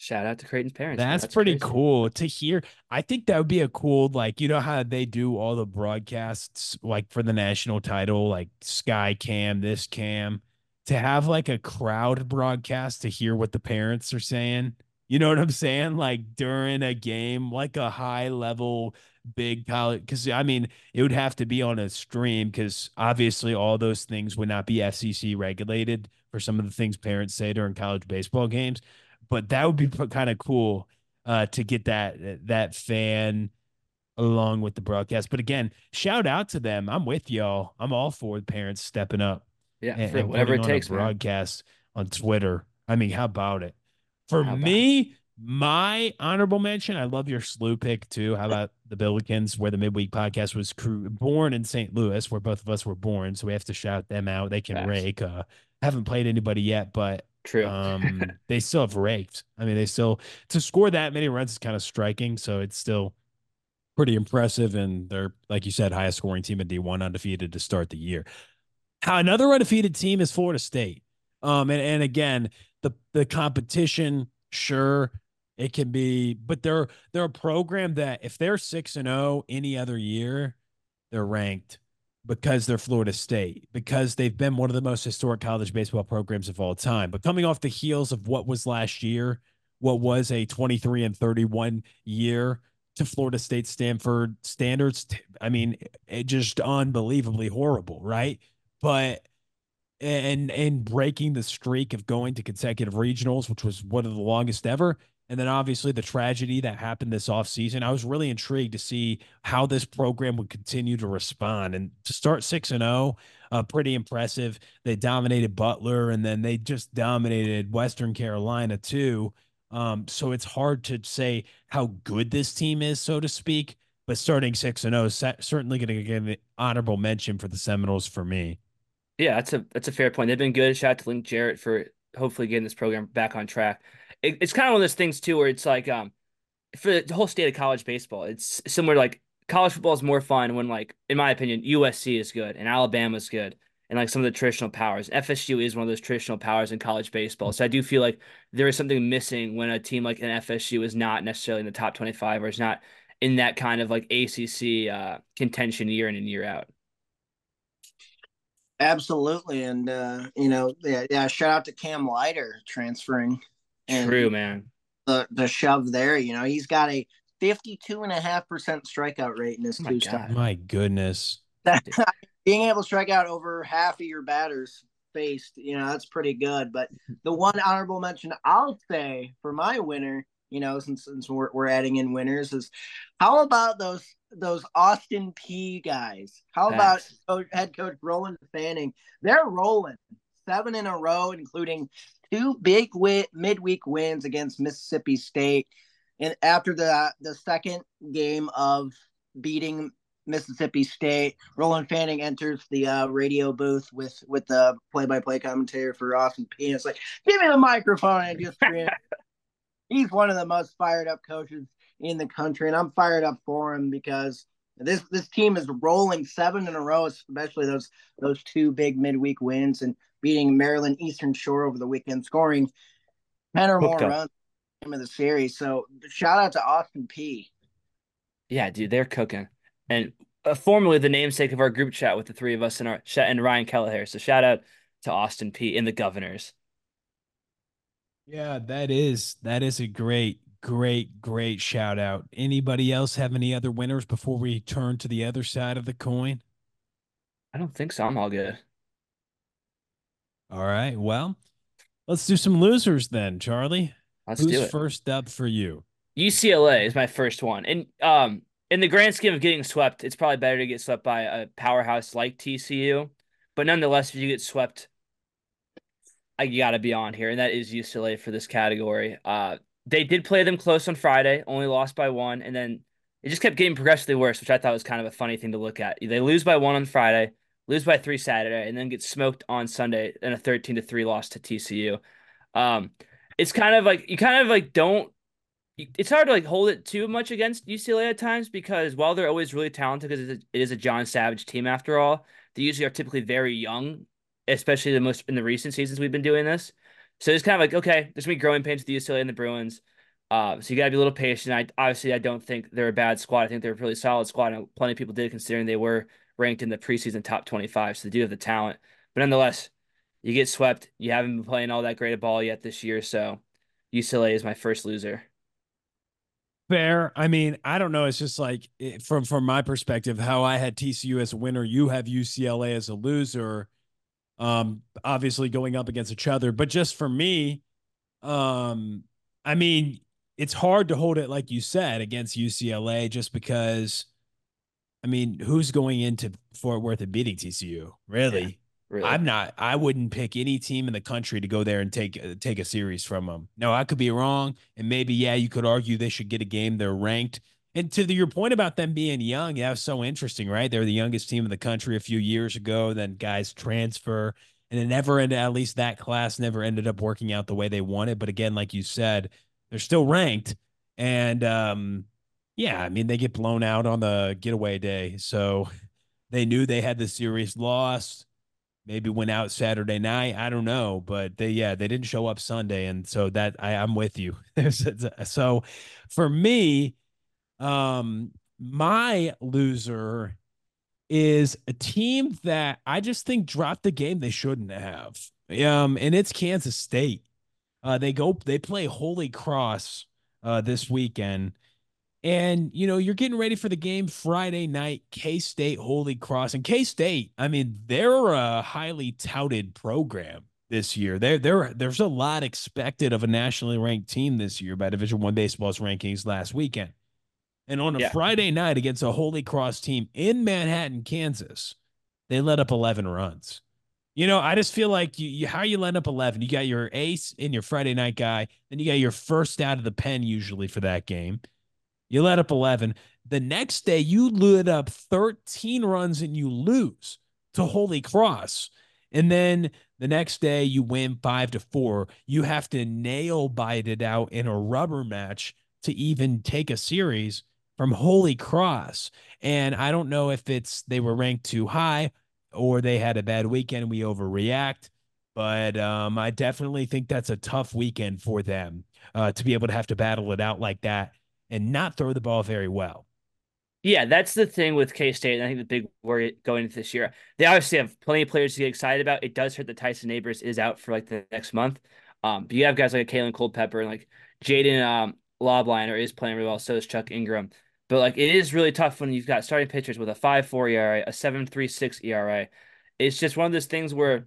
Shout out to Creighton's parents. That's, That's pretty crazy. cool to hear. I think that would be a cool, like, you know how they do all the broadcasts, like for the national title, like Sky Cam, this cam, to have like a crowd broadcast to hear what the parents are saying. You know what I'm saying? Like during a game, like a high level big college. Because I mean, it would have to be on a stream because obviously all those things would not be FCC regulated for some of the things parents say during college baseball games but that would be kind of cool uh, to get that that fan along with the broadcast. But again, shout out to them. I'm with y'all. I'm all for the parents stepping up. Yeah, and, and whatever it takes. broadcast man. on Twitter. I mean, how about it? For me, my honorable mention. I love your SLU pick too. How about the Billikens, where the midweek podcast was crew, born in St. Louis, where both of us were born. So we have to shout them out. They can Facts. rake. Uh, haven't played anybody yet, but True. Um, they still have raked. I mean, they still to score that many runs is kind of striking. So it's still pretty impressive. And they're like you said, highest scoring team in D one, undefeated to start the year. How Another undefeated team is Florida State. Um, and, and again, the the competition, sure, it can be, but they're they're a program that if they're six and zero oh any other year, they're ranked because they're Florida State, because they've been one of the most historic college baseball programs of all time. But coming off the heels of what was last year, what was a 23 and 31 year to Florida State Stanford standards, I mean, it just unbelievably horrible, right? But and and breaking the streak of going to consecutive regionals, which was one of the longest ever, and then obviously the tragedy that happened this offseason. I was really intrigued to see how this program would continue to respond. And to start 6 and 0, uh, pretty impressive. They dominated Butler and then they just dominated Western Carolina too. Um, so it's hard to say how good this team is, so to speak. But starting 6 and 0 is certainly going to get an honorable mention for the Seminoles for me. Yeah, that's a that's a fair point. They've been good. Shout out to Link Jarrett for hopefully getting this program back on track it, it's kind of one of those things too where it's like um for the whole state of college baseball, it's similar like college football is more fun when like in my opinion USC is good and Alabama's good and like some of the traditional powers. FSU is one of those traditional powers in college baseball. So I do feel like there is something missing when a team like an FSU is not necessarily in the top 25 or is not in that kind of like ACC uh, contention year in and year out. Absolutely. And, uh, you know, yeah, yeah, shout out to Cam Leiter transferring and True, man. The the shove there, you know, he's got a 52 and a half percent strikeout rate in his oh two starts. My goodness. Being able to strike out over half of your batters faced, you know, that's pretty good. But the one honorable mention I'll say for my winner, you know, since since we're, we're adding in winners, is how about those those Austin Peay guys? How Thanks. about coach, head coach Roland Fanning? They're rolling seven in a row, including two big win- midweek wins against Mississippi State. And after the the second game of beating Mississippi State, Roland Fanning enters the uh, radio booth with with the play by play commentator for Austin Peay. It's like, give me the microphone and just he's one of the most fired up coaches in the country, and I'm fired up for him because this this team is rolling seven in a row, especially those those two big midweek wins. And beating Maryland Eastern Shore over the weekend, scoring 10 or more runs in the series. So shout out to Austin Peay. Yeah, dude, they're cooking. And uh, formerly the namesake of our group chat with the three of us and our and Ryan Kelleher. So shout out to Austin Peay and the Governors. Yeah, that is that is a great, great, great shout out. Anybody else have any other winners before we turn to the other side of the coin? I don't think so. I'm all good. All right. Well, let's do some losers then, Charlie. Let's Who's do it. first up for you? UCLA is my first one, and um, in the grand scheme of getting swept, it's probably better to get swept by a powerhouse like TCU. But nonetheless, if you get swept, I got to be on here, and that is UCLA for this category. Uh, they did play them close on Friday, only lost by one, and then it just kept getting progressively worse, which I thought was kind of a funny thing to look at. They lose by one on Friday, lose by three Saturday, and then get smoked on Sunday in a thirteen to three loss to TCU. Um, it's kind of like you kind of like don't. It's hard to like hold it too much against UCLA at times because while they're always really talented, because it is a John Savage team after all, they usually are typically very young, especially the most in the recent seasons we've been doing this. So it's kind of like okay, there's gonna be growing pains with the UCLA and the Bruins. Uh, so you got to be a little patient. I obviously I don't think they're a bad squad. I think they're a really solid squad, and plenty of people did considering they were ranked in the preseason top 25. So they do have the talent, but nonetheless, you get swept. You haven't been playing all that great a ball yet this year, so UCLA is my first loser. Fair. I mean, I don't know. It's just like from from my perspective, how I had TCU as a winner, you have UCLA as a loser. Um, obviously going up against each other, but just for me, um, I mean, it's hard to hold it like you said against UCLA just because I mean, who's going into Fort Worth and beating TCU? Really? Yeah, really? I'm not. I wouldn't pick any team in the country to go there and take uh, take a series from them. No, I could be wrong, and maybe yeah, you could argue they should get a game. They're ranked. And to the, your point about them being young, yeah, so interesting, right? They're the youngest team in the country a few years ago. Then guys transfer, and it never ended. At least that class never ended up working out the way they wanted. But again, like you said, they're still ranked. And um, yeah, I mean, they get blown out on the getaway day. So they knew they had the serious loss. Maybe went out Saturday night. I don't know. But they, yeah, they didn't show up Sunday. And so that I, I'm with you. so for me, um, my loser is a team that I just think dropped the game they shouldn't have. Um, and it's Kansas State. Uh, they go, they play Holy Cross uh, this weekend. And, you know, you're getting ready for the game Friday night, K State Holy Cross. And K State, I mean, they're a highly touted program this year. There, there, there's a lot expected of a nationally ranked team this year by Division One baseball's rankings last weekend. And on a yeah. Friday night against a Holy Cross team in Manhattan, Kansas, they let up 11 runs. You know, I just feel like you, you how you land up 11. You got your ace in your Friday night guy, then you got your first out of the pen usually for that game. You let up 11. The next day, you lit up 13 runs and you lose to Holy Cross. And then the next day, you win five to four. You have to nail bite it out in a rubber match to even take a series from Holy Cross. And I don't know if it's they were ranked too high or they had a bad weekend. We overreact. But um, I definitely think that's a tough weekend for them uh, to be able to have to battle it out like that and not throw the ball very well. Yeah, that's the thing with K State. I think the big worry going into this year, they obviously have plenty of players to get excited about. It does hurt that Tyson Neighbors is out for like the next month. Um, but you have guys like Kalen Culpepper and like Jaden um, Lobliner is playing really well. So is Chuck Ingram. But like it is really tough when you've got starting pitchers with a 5-4 ERA, a 7.36 ERA. It's just one of those things where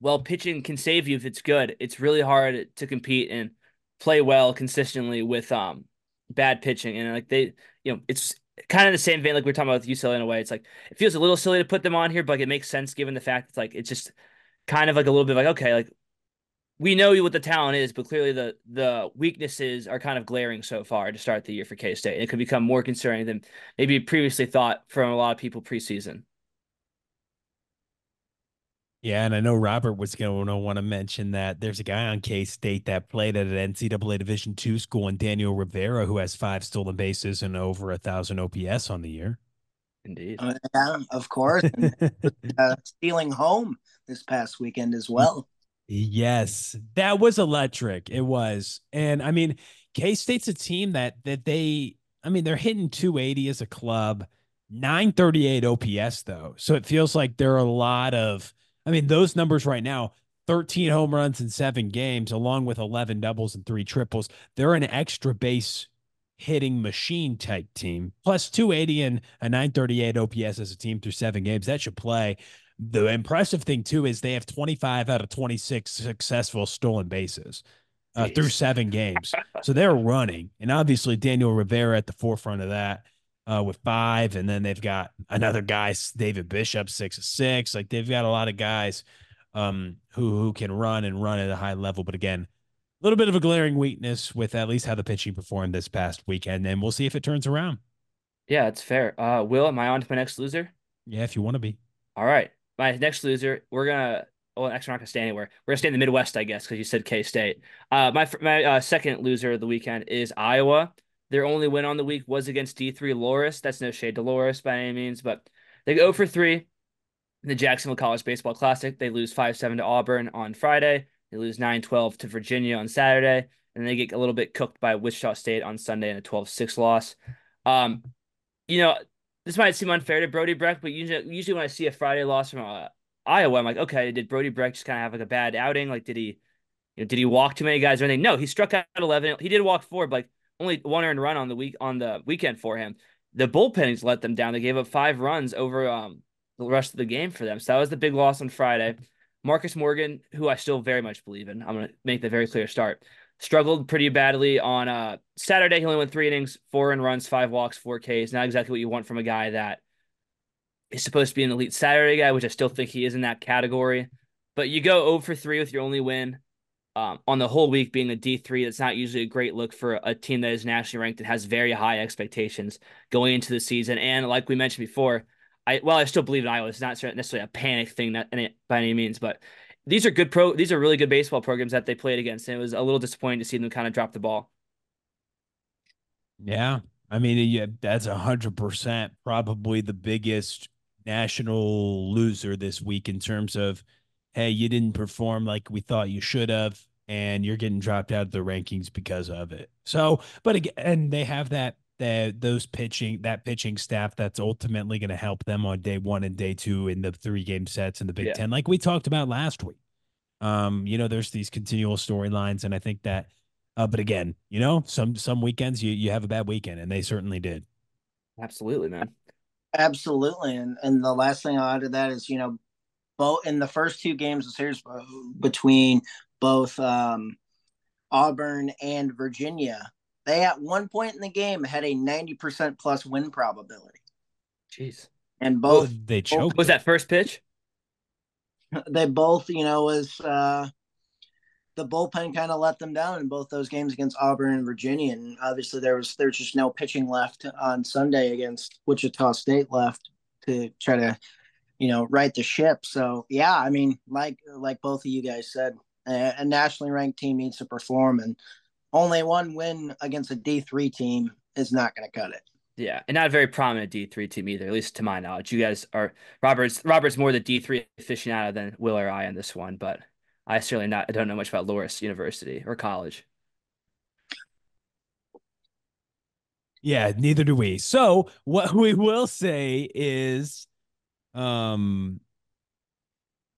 well, pitching can save you if it's good. It's really hard to compete and play well consistently with um bad pitching. And like they, you know, it's kind of the same vein like we are talking about with UCLA in a way. It's like it feels a little silly to put them on here, but like, it makes sense given the fact it's like it's just kind of like a little bit like okay, like we know what the talent is, but clearly the the weaknesses are kind of glaring so far to start the year for K State. It could become more concerning than maybe previously thought from a lot of people preseason. Yeah, and I know Robert was going to want to mention that there's a guy on K State that played at an NCAA Division two school, and Daniel Rivera, who has five stolen bases and over a thousand OPS on the year. Indeed, uh, yeah, of course, uh, stealing home this past weekend as well. Yes, that was electric. It was. And I mean, K State's a team that that they I mean, they're hitting 280 as a club, 938 OPS though. So it feels like there are a lot of I mean, those numbers right now, 13 home runs in 7 games along with 11 doubles and 3 triples. They're an extra base hitting machine type team. Plus 280 and a 938 OPS as a team through 7 games. That should play the impressive thing too is they have 25 out of 26 successful stolen bases. uh, through seven games. so they're running, and obviously Daniel Rivera at the forefront of that uh, with five, and then they've got another guy, David Bishop, six of six. Like they've got a lot of guys um, who who can run and run at a high level. But again, a little bit of a glaring weakness with at least how the pitching performed this past weekend, and we'll see if it turns around. Yeah, it's fair. Uh, Will, am I on to my next loser? Yeah, if you want to be. All right, my next loser. We're gonna. Well, actually, we're not gonna stay anywhere. We're gonna stay in the Midwest, I guess, because you said K State. Uh, my my uh, second loser of the weekend is Iowa. Their only win on the week was against D3 Loras. That's no shade to Loras by any means, but they go for three in the Jacksonville College Baseball Classic. They lose 5 7 to Auburn on Friday. They lose 9 12 to Virginia on Saturday. And they get a little bit cooked by Wichita State on Sunday in a 12 6 loss. Um, you know, this might seem unfair to Brody Brecht, but usually, usually when I see a Friday loss from uh, Iowa, I'm like, okay, did Brody Brecht just kind of have like a bad outing? Like, did he, you know, did he walk too many guys or anything? No, he struck out 11. He did walk four, but like only one earned run on the week on the weekend for him. The bullpens let them down. They gave up five runs over um, the rest of the game for them. So that was the big loss on Friday. Marcus Morgan, who I still very much believe in, I'm going to make the very clear start. Struggled pretty badly on uh, Saturday. He only went three innings, four in runs, five walks, four Ks. Not exactly what you want from a guy that is supposed to be an elite Saturday guy, which I still think he is in that category. But you go 0 for 3 with your only win um, on the whole week being a D3, that's not usually a great look for a team that is nationally ranked and has very high expectations going into the season. And like we mentioned before, I well, I still believe in Iowa. It's not necessarily a panic thing that, by any means, but these are good pro. These are really good baseball programs that they played against, and it was a little disappointing to see them kind of drop the ball. Yeah, I mean, yeah, that's a hundred percent probably the biggest national loser this week in terms of hey, you didn't perform like we thought you should have, and you're getting dropped out of the rankings because of it. So, but again, and they have that that those pitching that pitching staff that's ultimately going to help them on day one and day two in the three game sets in the Big yeah. Ten, like we talked about last week. Um, you know, there's these continual storylines, and I think that. Uh, but again, you know, some some weekends you you have a bad weekend, and they certainly did. Absolutely, man. Absolutely, and and the last thing I'll add to that is you know both in the first two games of series between both um, Auburn and Virginia, they at one point in the game had a 90% plus win probability. Jeez. And both oh, they choked. Was that first pitch? They both, you know, was uh the bullpen kind of let them down in both those games against Auburn and Virginia. And obviously there was there's just no pitching left on Sunday against Wichita State left to try to you know, right the ship. So yeah, I mean, like like both of you guys said, a, a nationally ranked team needs to perform, and only one win against a D three team is not going to cut it. Yeah, and not a very prominent D three team either, at least to my knowledge. You guys are Roberts. Robert's more the D three aficionado than Will or I on this one, but I certainly not. I don't know much about Loras University or college. Yeah, neither do we. So what we will say is um,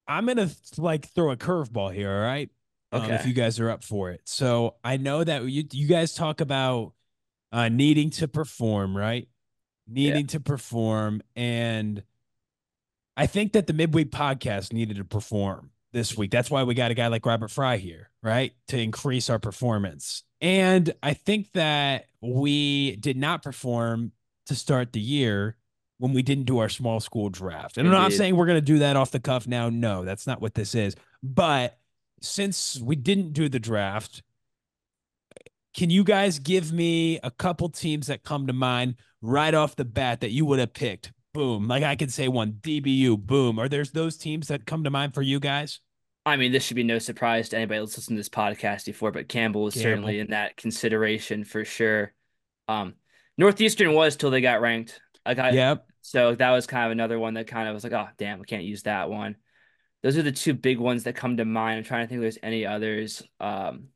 I'm gonna like throw a curveball here. All right. Okay. Um, if you guys are up for it. So I know that you you guys talk about uh needing to perform, right? Needing yeah. to perform, and I think that the midweek podcast needed to perform this week. That's why we got a guy like Robert Frey here, right? To increase our performance. And I think that we did not perform to start the year when we didn't do our small school draft. And Indeed. I'm not saying we're going to do that off the cuff now. No, that's not what this is. But since we didn't do the draft, can you guys give me a couple teams that come to mind right off the bat that you would have picked? Boom. Like I could say one DBU, boom. Are there's those teams that come to mind for you guys? I mean, this should be no surprise to anybody that's listened to this podcast before, but Campbell is Campbell. certainly in that consideration for sure. Um, Northeastern was till they got ranked. Like I, yep. So that was kind of another one that kind of was like, oh damn, we can't use that one. Those are the two big ones that come to mind. I'm trying to think if there's any others. Um,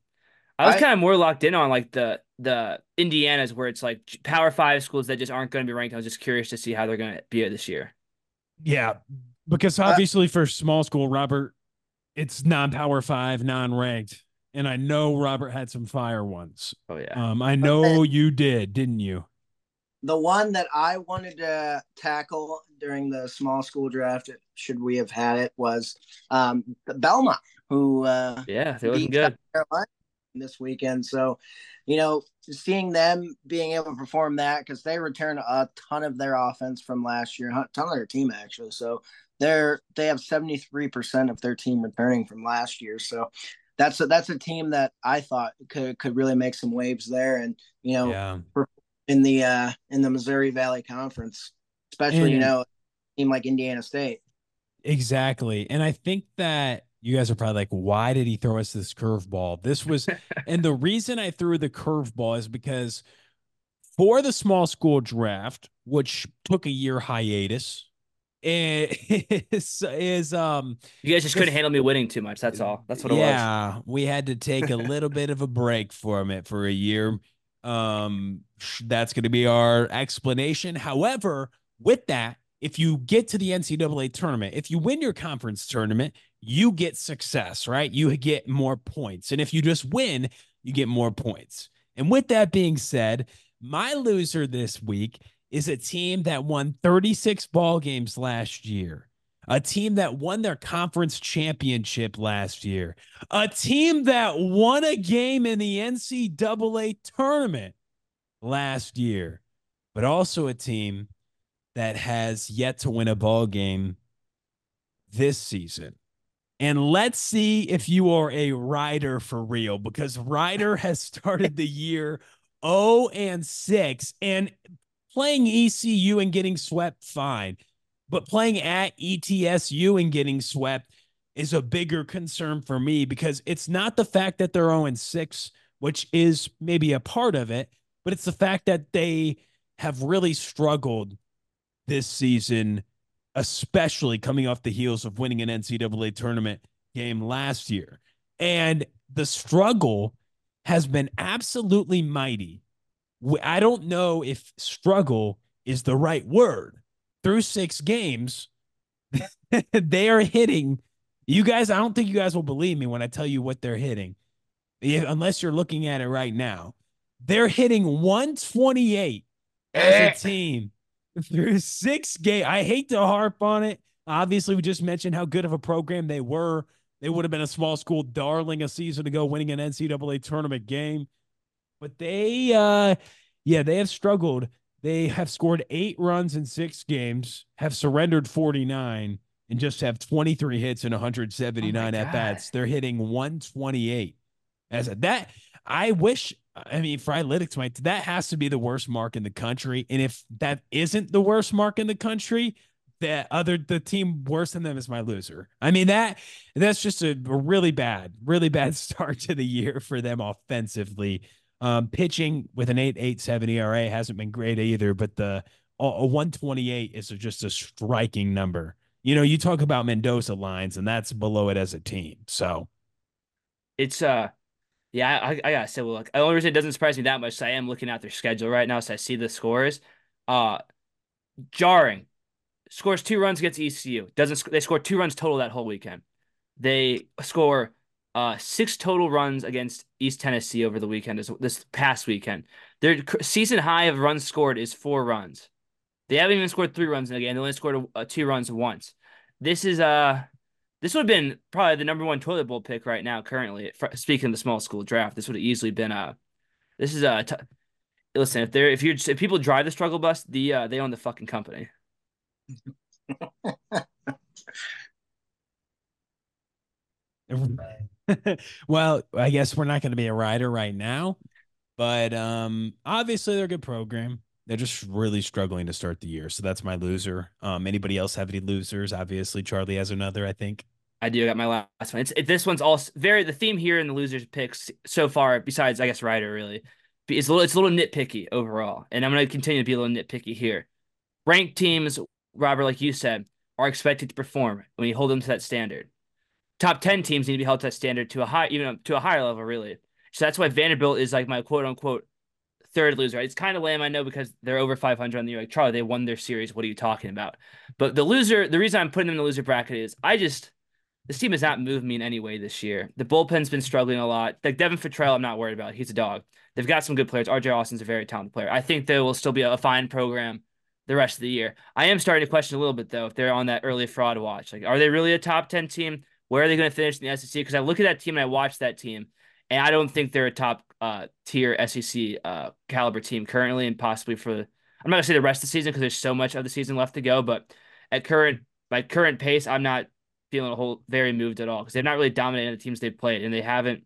I was I, kind of more locked in on like the the Indianas where it's like Power Five schools that just aren't going to be ranked. I was just curious to see how they're going to be this year. Yeah, because uh, obviously uh, for small school, Robert, it's non-Power Five, non-ranked, and I know Robert had some fire ones. Oh yeah, um, I know you did, didn't you? The one that I wanted to tackle during the small school draft, should we have had it, was um, Belmont, who uh, yeah, they looking good. this weekend. So, you know, seeing them being able to perform that because they return a ton of their offense from last year, a ton of their team actually. So they're they have seventy three percent of their team returning from last year. So that's a, that's a team that I thought could could really make some waves there, and you know, yeah. In the uh in the Missouri Valley Conference, especially and, you know, team like Indiana State. Exactly, and I think that you guys are probably like, why did he throw us this curveball? This was, and the reason I threw the curveball is because for the small school draft, which took a year hiatus, is is um you guys just couldn't handle me winning too much that's all. That's what it yeah, was. Yeah we had to take a little bit of a break from it for a year um that's going to be our explanation. However with that if you get to the ncaa tournament if you win your conference tournament you get success right? You get more points. And if you just win you get more points. And with that being said my loser this week is a team that won 36 ball games last year. A team that won their conference championship last year. A team that won a game in the NCAA tournament last year. But also a team that has yet to win a ball game this season. And let's see if you are a rider for real because Rider has started the year 0 and 6 and playing ECU and getting swept, fine. But playing at ETSU and getting swept is a bigger concern for me because it's not the fact that they're 0 6, which is maybe a part of it, but it's the fact that they have really struggled this season, especially coming off the heels of winning an NCAA tournament game last year. And the struggle has been absolutely mighty I don't know if struggle is the right word. Through six games, they are hitting. You guys, I don't think you guys will believe me when I tell you what they're hitting, unless you're looking at it right now. They're hitting 128 as a eh. team through six games. I hate to harp on it. Obviously, we just mentioned how good of a program they were. They would have been a small school darling a season ago, winning an NCAA tournament game but they uh yeah, they have struggled. They have scored 8 runs in 6 games, have surrendered 49 and just have 23 hits and 179 oh at bats. They're hitting 128. As a, that I wish I mean, Frylytics might that has to be the worst mark in the country. And if that isn't the worst mark in the country, the other the team worse than them is my loser. I mean that that's just a really bad, really bad start to the year for them offensively. Um, pitching with an 8.87 ERA hasn't been great either, but the a 128 is just a striking number. You know, you talk about Mendoza lines, and that's below it as a team. So it's uh yeah, I, I gotta say, well, look, the only reason it doesn't surprise me that much, so I am looking at their schedule right now, so I see the scores. Uh, jarring scores two runs against ECU. Doesn't they score two runs total that whole weekend? They score uh, six total runs against East Tennessee over the weekend, this, past weekend. Their season high of runs scored is four runs. They haven't even scored three runs in the game. They only scored a two runs once. This is uh this would have been probably the number one toilet bowl pick right now. Currently, speaking of the small school draft, this would have easily been a. Uh, this is a. T- listen, if they're if you if people drive the struggle bus, the uh, they own the fucking company. well, I guess we're not going to be a rider right now, but um, obviously they're a good program. They're just really struggling to start the year, so that's my loser. Um, anybody else have any losers? Obviously, Charlie has another. I think I do. I got my last one. It's it, this one's all very the theme here in the losers picks so far. Besides, I guess Rider really, it's a little it's a little nitpicky overall, and I'm going to continue to be a little nitpicky here. Ranked teams, Robert, like you said, are expected to perform when you hold them to that standard top 10 teams need to be held to that standard to a high even to a higher level really. So that's why vanderbilt is like my quote unquote third loser. It's kind of lame i know because they're over 500 on the year. Like charlie they won their series. What are you talking about? But the loser the reason i'm putting them in the loser bracket is i just this team has not moved me in any way this year. The bullpen's been struggling a lot. Like devin Futrell, i'm not worried about. He's a dog. They've got some good players. Rj austin's a very talented player. I think they will still be a fine program the rest of the year. I am starting to question a little bit though if they're on that early fraud watch. Like are they really a top 10 team where are they going to finish in the SEC? Because I look at that team and I watch that team, and I don't think they're a top uh, tier SEC uh, caliber team currently, and possibly for the. I'm not gonna say the rest of the season because there's so much of the season left to go, but at current by current pace, I'm not feeling a whole very moved at all because they've not really dominated the teams they've played, and they haven't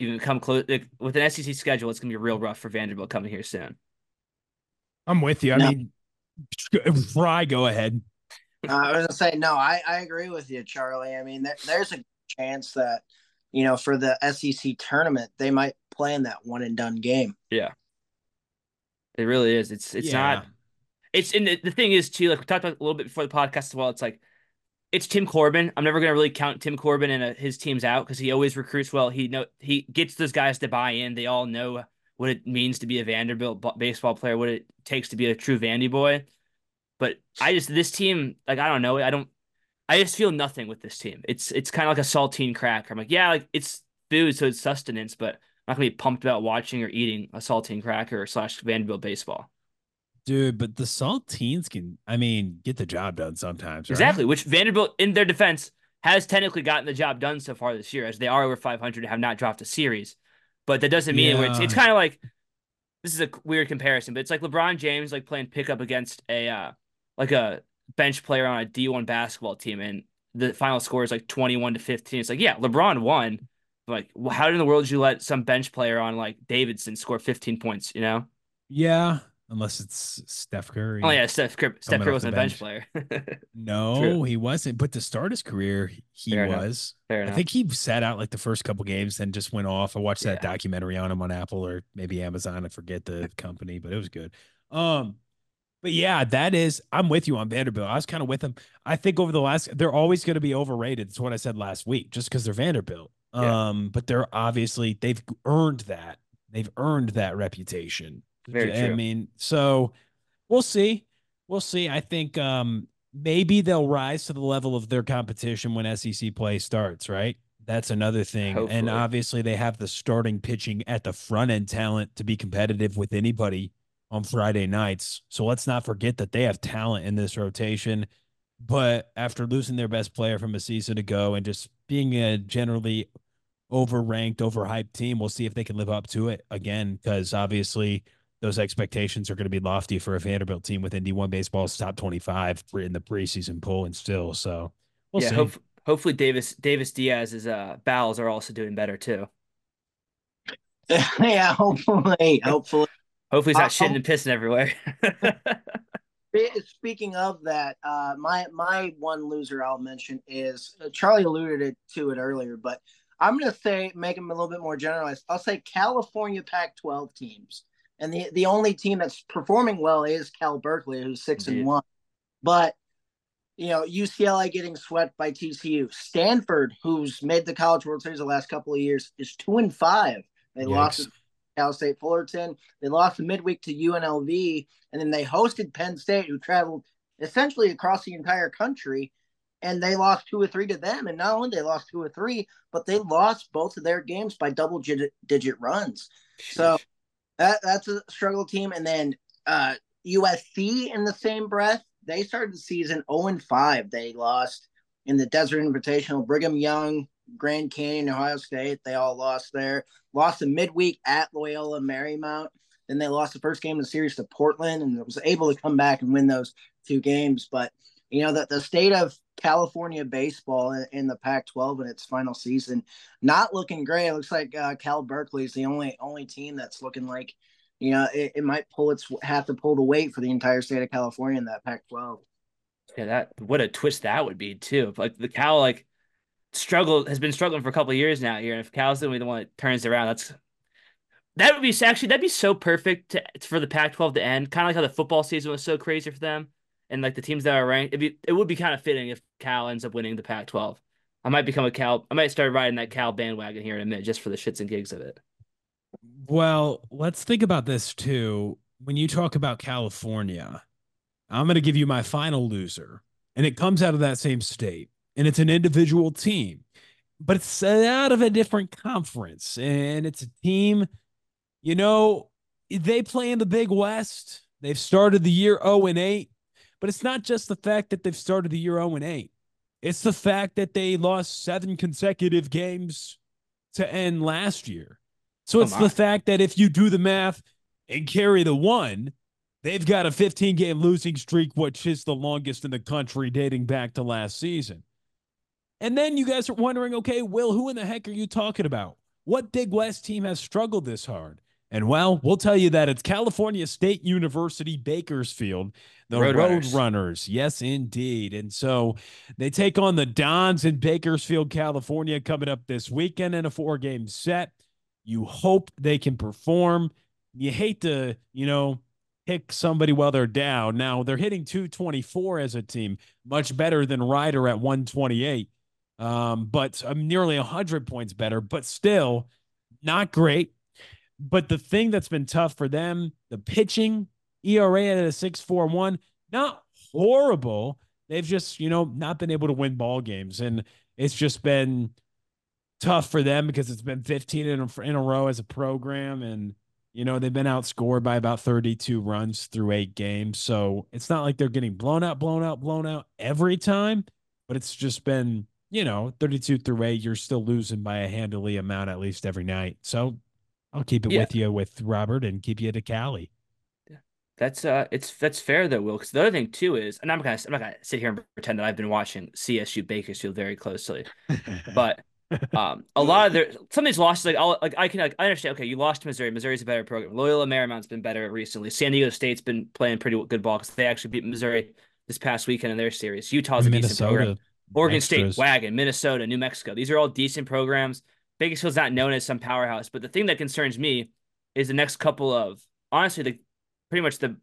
even come close like, with an SEC schedule. It's gonna be real rough for Vanderbilt coming here soon. I'm with you. I No. mean, Frey, go ahead. Uh, I was gonna say no. I, I agree with you, Charlie. I mean, there, there's a chance that you know for the SEC tournament they might play in that one and done game. Yeah, it really is. It's it's Yeah. not. It's and the, the thing is too. Like we talked about a little bit before the podcast as well. It's like it's Tim Corbin. I'm never gonna really count Tim Corbin and uh, his teams out because he always recruits well. He know he gets those guys to buy in. They all know what it means to be a Vanderbilt b- baseball player, what it takes to be a true Vandy boy. But I just this team, like I don't know, I don't. I just feel nothing with this team. It's it's kind of like a saltine cracker. I'm like, yeah, like it's food, so it's sustenance, but I'm not gonna be pumped about watching or eating a saltine cracker slash Vanderbilt baseball. Dude, but the saltines can, I mean, get the job done sometimes. Right? Exactly, which Vanderbilt, in their defense, has technically gotten the job done so far this year, as they are over 500 and have not dropped a series. But that doesn't mean where it's, it's kind of like this is a weird comparison, but it's like LeBron James like playing pickup against a uh, like a bench player on a D1 basketball team, and the final score is like 21 to 15. It's like, yeah, LeBron won. Like, how in the world did you let some bench player on like Davidson score 15 points? You know? Yeah. Unless it's Steph Curry. Oh yeah, Steph Curry, Steph Curry wasn't a bench player. No, True. he wasn't. But to start his career, he Fair was. I think he sat out like the first couple games, then just went off. I watched that Yeah. documentary on him on Apple or maybe Amazon. I forget the company, but it was good. Um, but yeah, that is. I'm with you on Vanderbilt. I was kind of with them. I think over the last, they're always going to be overrated. It's what I said last week, just because they're Vanderbilt. Yeah. Um, but they're obviously they've earned that. They've earned that reputation. Very I true. mean, so we'll see. We'll see. I think um maybe they'll rise to the level of their competition when SEC play starts, right? That's another thing. Hopefully. And obviously they have the starting pitching at the front end talent to be competitive with anybody on Friday nights. So let's not forget that they have talent in this rotation. But after losing their best player from a season ago and just being a generally overranked, overhyped team, we'll see if they can live up to it again. Because obviously, those expectations are going to be lofty for a Vanderbilt team with Indy One Baseball's top 25 in the preseason poll and still. So we'll yeah, see. hope, hopefully Davis Davis Diaz's uh, bowels are also doing better too. yeah, hopefully, hopefully. Hopefully he's not Uh, shitting um, and pissing everywhere. Speaking of that, uh, my my one loser I'll mention is uh, Charlie alluded it, to it earlier, but I'm going to say make them a little bit more generalized. I'll say California Pac-12 teams, and the the only team that's performing well is Cal Berkeley, who's six Indeed. and one. But you know, UCLA getting swept by TCU. Stanford, who's made the College World Series the last couple of years, is two and five. They lost Yikes. Cal State Fullerton. They lost the midweek to UNLV, and then they hosted Penn State, who traveled essentially across the entire country, and they lost two or three to them. And not only they lost two or three, but they lost both of their games by double digit digit runs. So that that's a struggle team. And then uh, USC in the same breath, they started the season 0 and 5. They lost in the Desert Invitational. Brigham Young, Grand Canyon, Ohio State, they all lost there. Lost the midweek at Loyola Marymount. Then they lost the first game of the series to Portland and was able to come back and win those two games. But you know that the state of California baseball in, in the Pac-12 in its final season not looking great. It looks like uh, Cal Berkeley is the only only team that's looking like you know it, it might pull its have to pull the weight for the entire state of California in that Pac-12. yeah, that what a twist that would be too. Like the Cal like struggle has been struggling for a couple years now here, and if Cal's the only one that turns around, that's that would be actually that'd be so perfect to, for the Pac-12 to end. Kind of like how the football season was so crazy for them, and like the teams that are ranked. It'd be, it would be kind of fitting if Cal ends up winning the Pac-12. I might become a Cal. I might start riding that Cal bandwagon here in a minute, just for the shits and gigs of it. Well, let's think about this too. When you talk about California, I'm going to give you my final loser, and it comes out of that same state, and it's an individual team, but it's out of a different conference, and it's a team, you know, they play in the Big West. They've started the year 0 and 8, but it's not just the fact that they've started the year 0 and 8. It's the fact that they lost seven consecutive games to end last year. So Oh it's the fact that if you do the math and carry the one, they've got a 15 game losing streak, which is the longest in the country dating back to last season. And then you guys are wondering, okay, Will, who in the heck are you talking about? What Big West team has struggled this hard? And well, we'll tell you that it's California State University Bakersfield, the Road Road, Runners. Yes, indeed. And so they take on the Dons in Bakersfield, California, coming up this weekend in a four game set. You hope they can perform. You hate to, you know, pick somebody while they're down. Now they're hitting 224 as a team, much better than Rider at 128. Um, but um, nearly 100 points better, but still not great. But the thing that's been tough for them, the pitching ERA at a 641, not horrible. They've just, you know, not been able to win ball games. And it's just been tough for them because it's been 15 in a, in a row as a program. And, you know, they've been outscored by about 32 runs through eight games. So it's not like they're getting blown out, blown out, blown out every time, but it's just been, you know, 32 through eight. You're still losing by a handily amount at least every night. So I'll keep it Yeah. with you with Robert and keep you to Cali. Yeah. That's uh, it's that's fair though, Will. Because the other thing too is, and I'm gonna I'm not gonna sit here and pretend that I've been watching CSU Bakersfield very closely, but um, a lot of their some of these losses, like I'll, like I can like, I understand. Okay, you lost to Missouri. Missouri's a better program. Loyola Marymount's been better recently. San Diego State's been playing pretty good ball because they actually beat Missouri this past weekend in their series. Utah's a decent program. Oregon extras. State, Wagon, Minnesota, New Mexico. These are all decent programs. Bakersfield's not known as some powerhouse, but the thing that concerns me is the next couple of honestly the pretty much the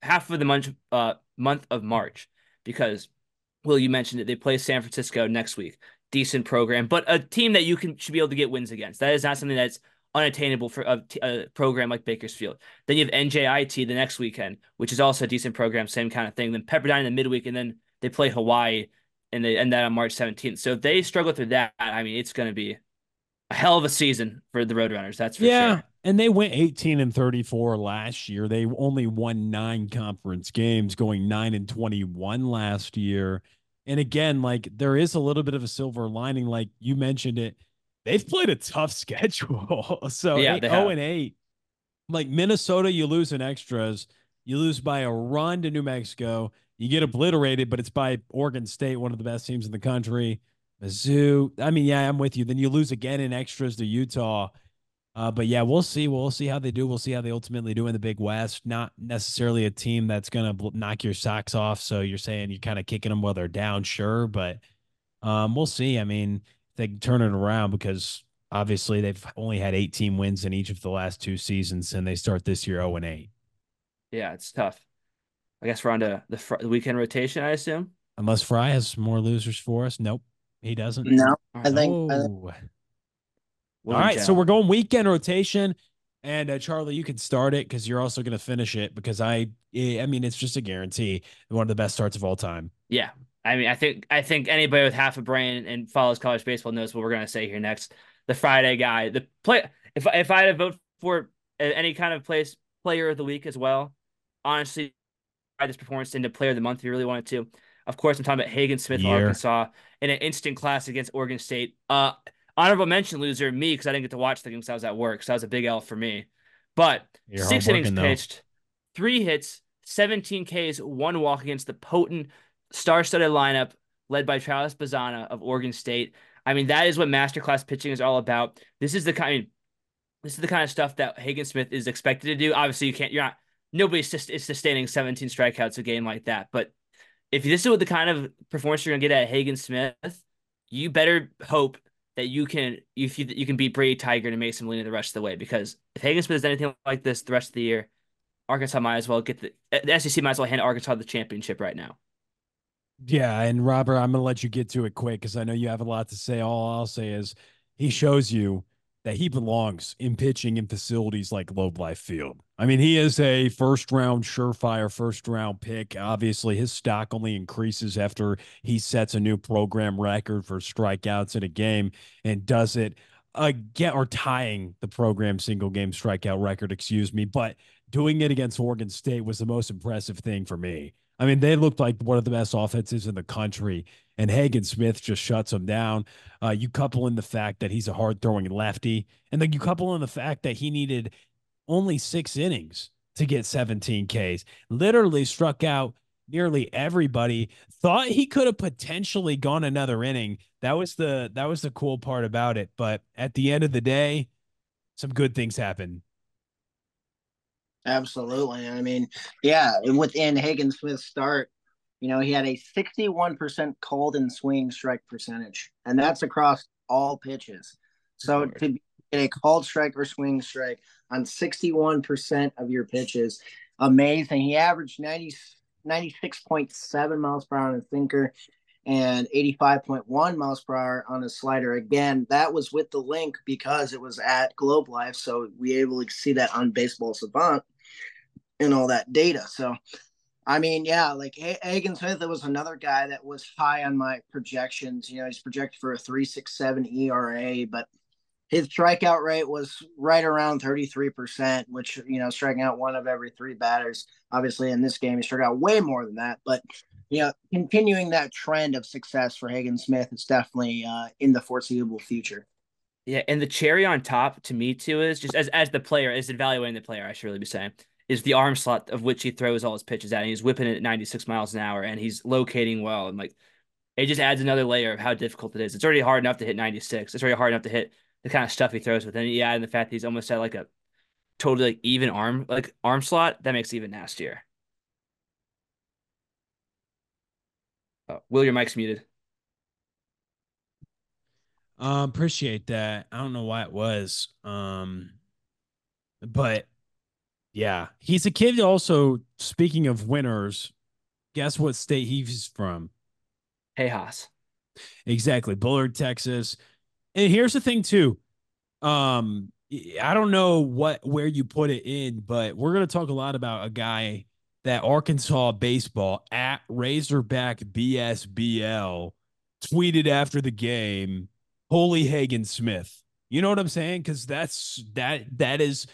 half of the month uh month of March because Will you mentioned it they play San Francisco next week. Decent program, but a team that you can should be able to get wins against. That is not something that's unattainable for a program like Bakersfield. Then you have NJIT the next weekend, which is also a decent program, same kind of thing. Then Pepperdine in the midweek, and then they play Hawaii and they end that on March 17th. So if they struggle through that, I mean, it's going to be a hell of a season for the Roadrunners. That's for yeah, sure. and they went 18 and 34 last year. They only won nine conference games, going nine and 21 last year. And again, like there is a little bit of a silver lining, like you mentioned it. They've played a tough schedule. so Yeah, eight, they 0 have. and 8. Like Minnesota, you lose in extras. You lose by a run to New Mexico. You get obliterated, but it's by Oregon State, one of the best teams in the country. Mizzou. I mean, yeah, I'm with you. Then you lose again in extras to Utah. Uh, but yeah, we'll see. We'll see how they do. We'll see how they ultimately do in the Big West. Not necessarily a team that's gonna bl- knock your socks off. So you're saying you're kind of kicking them while they're down, sure, but um, we'll see. I mean, they can turn it around because obviously they've only had 18 wins in each of the last two seasons, and they start this year 0 and 8. Yeah, it's tough. I guess we're on to the, fr- the weekend rotation, I assume. Unless Frey has more losers for us. Nope, he doesn't. No, I think, I think Oh. Will All and right, so we're going weekend rotation, and uh, Charlie, you can start it because you're also going to finish it because I, I mean, it's just a guarantee. One of the best starts of all time. Yeah. I mean, I think I think anybody with half a brain and follows college baseball knows what we're gonna say here next. The Friday guy, the play. If if I had to vote for any kind of place player of the week as well, honestly, this performance into player of the month if you really wanted to. Of course, I'm talking about Hagen Smith, Year. Arkansas, in an instant class against Oregon State. Uh, honorable mention loser me because I didn't get to watch the game because I was at work, so that was a big L for me. But You're six innings though. pitched, three hits, 17 Ks, one walk against the potent star-studded lineup led by Travis Bazzana of Oregon State. I mean, that is what masterclass pitching is all about. This is the kind this is the kind of stuff that Hagen Smith is expected to do. Obviously, you can't you're not nobody's just is sustaining 17 strikeouts a game like that. But if this is the kind of performance you're gonna get at Hagen Smith, you better hope that you can if you, you can beat Brady Tygart and Mason Molina the rest of the way. Because if Hagen Smith does anything like this the rest of the year, Arkansas might as well get the the SEC might as well hand Arkansas the championship right now. Yeah, and Robert, I'm gonna let you get to it quick because I know you have a lot to say. All I'll say is he shows you that he belongs in pitching in facilities like Globe Life Field. I mean, he is a first round surefire first round pick. Obviously, his stock only increases after he sets a new program record for strikeouts in a game and does it again or tying the program single game strikeout record, excuse me, but doing it against Oregon State was the most impressive thing for me. I mean, they looked like one of the best offenses in the country, and Hagen Smith just shuts him down. Uh, you couple in the fact that he's a hard throwing lefty, and then you couple in the fact that he needed only six innings to get 17 Ks. Literally struck out nearly everybody. Thought he could have potentially gone another inning. That was the that was the cool part about it. But at the end of the day, some good things happen. Absolutely. I mean, yeah, within Hagen Smith's start, you know, he had a 61% called and swing strike percentage, and that's across all pitches. So to get a called strike or swing strike on 61% of your pitches, amazing. He averaged 90, 96.7 miles per hour on a sinker and 85.1 miles per hour on a slider. Again, that was with the link because it was at Globe Life. So we able to see that on Baseball Savant and all that data. So, I mean, yeah, like Hagen Smith, it was another guy that was high on my projections. You know, he's projected for a 367 ERA, but his strikeout rate was right around 33%, which, you know, striking out one of every three batters. Obviously, in this game, he struck out way more than that. But, you know, continuing that trend of success for Hagen Smith is definitely uh, in the foreseeable future. Yeah. And the cherry on top to me, too, is just as, as the player, as evaluating the player, I should really be saying, is the arm slot of which he throws all his pitches at. And he's whipping it at 96 miles an hour and he's locating well. And like, it just adds another layer of how difficult it is. It's already hard enough to hit 96. It's already hard enough to hit the kind of stuff he throws. Then you add in the fact that he's almost at like a totally like even arm like arm slot that makes it even nastier. Oh, Will, your mic's muted. Um, appreciate that. I don't know why it was. Um, but yeah, he's a kid. Also, speaking of winners, guess what state he's from? Tejas. Exactly, Bullard, Texas. And here's the thing too. Um, I don't know what where you put it in, but we're gonna talk a lot about a guy that Arkansas baseball at Razorback BSBL tweeted after the game, Holy Hagen Smith. You know what I'm saying? Because that's that that is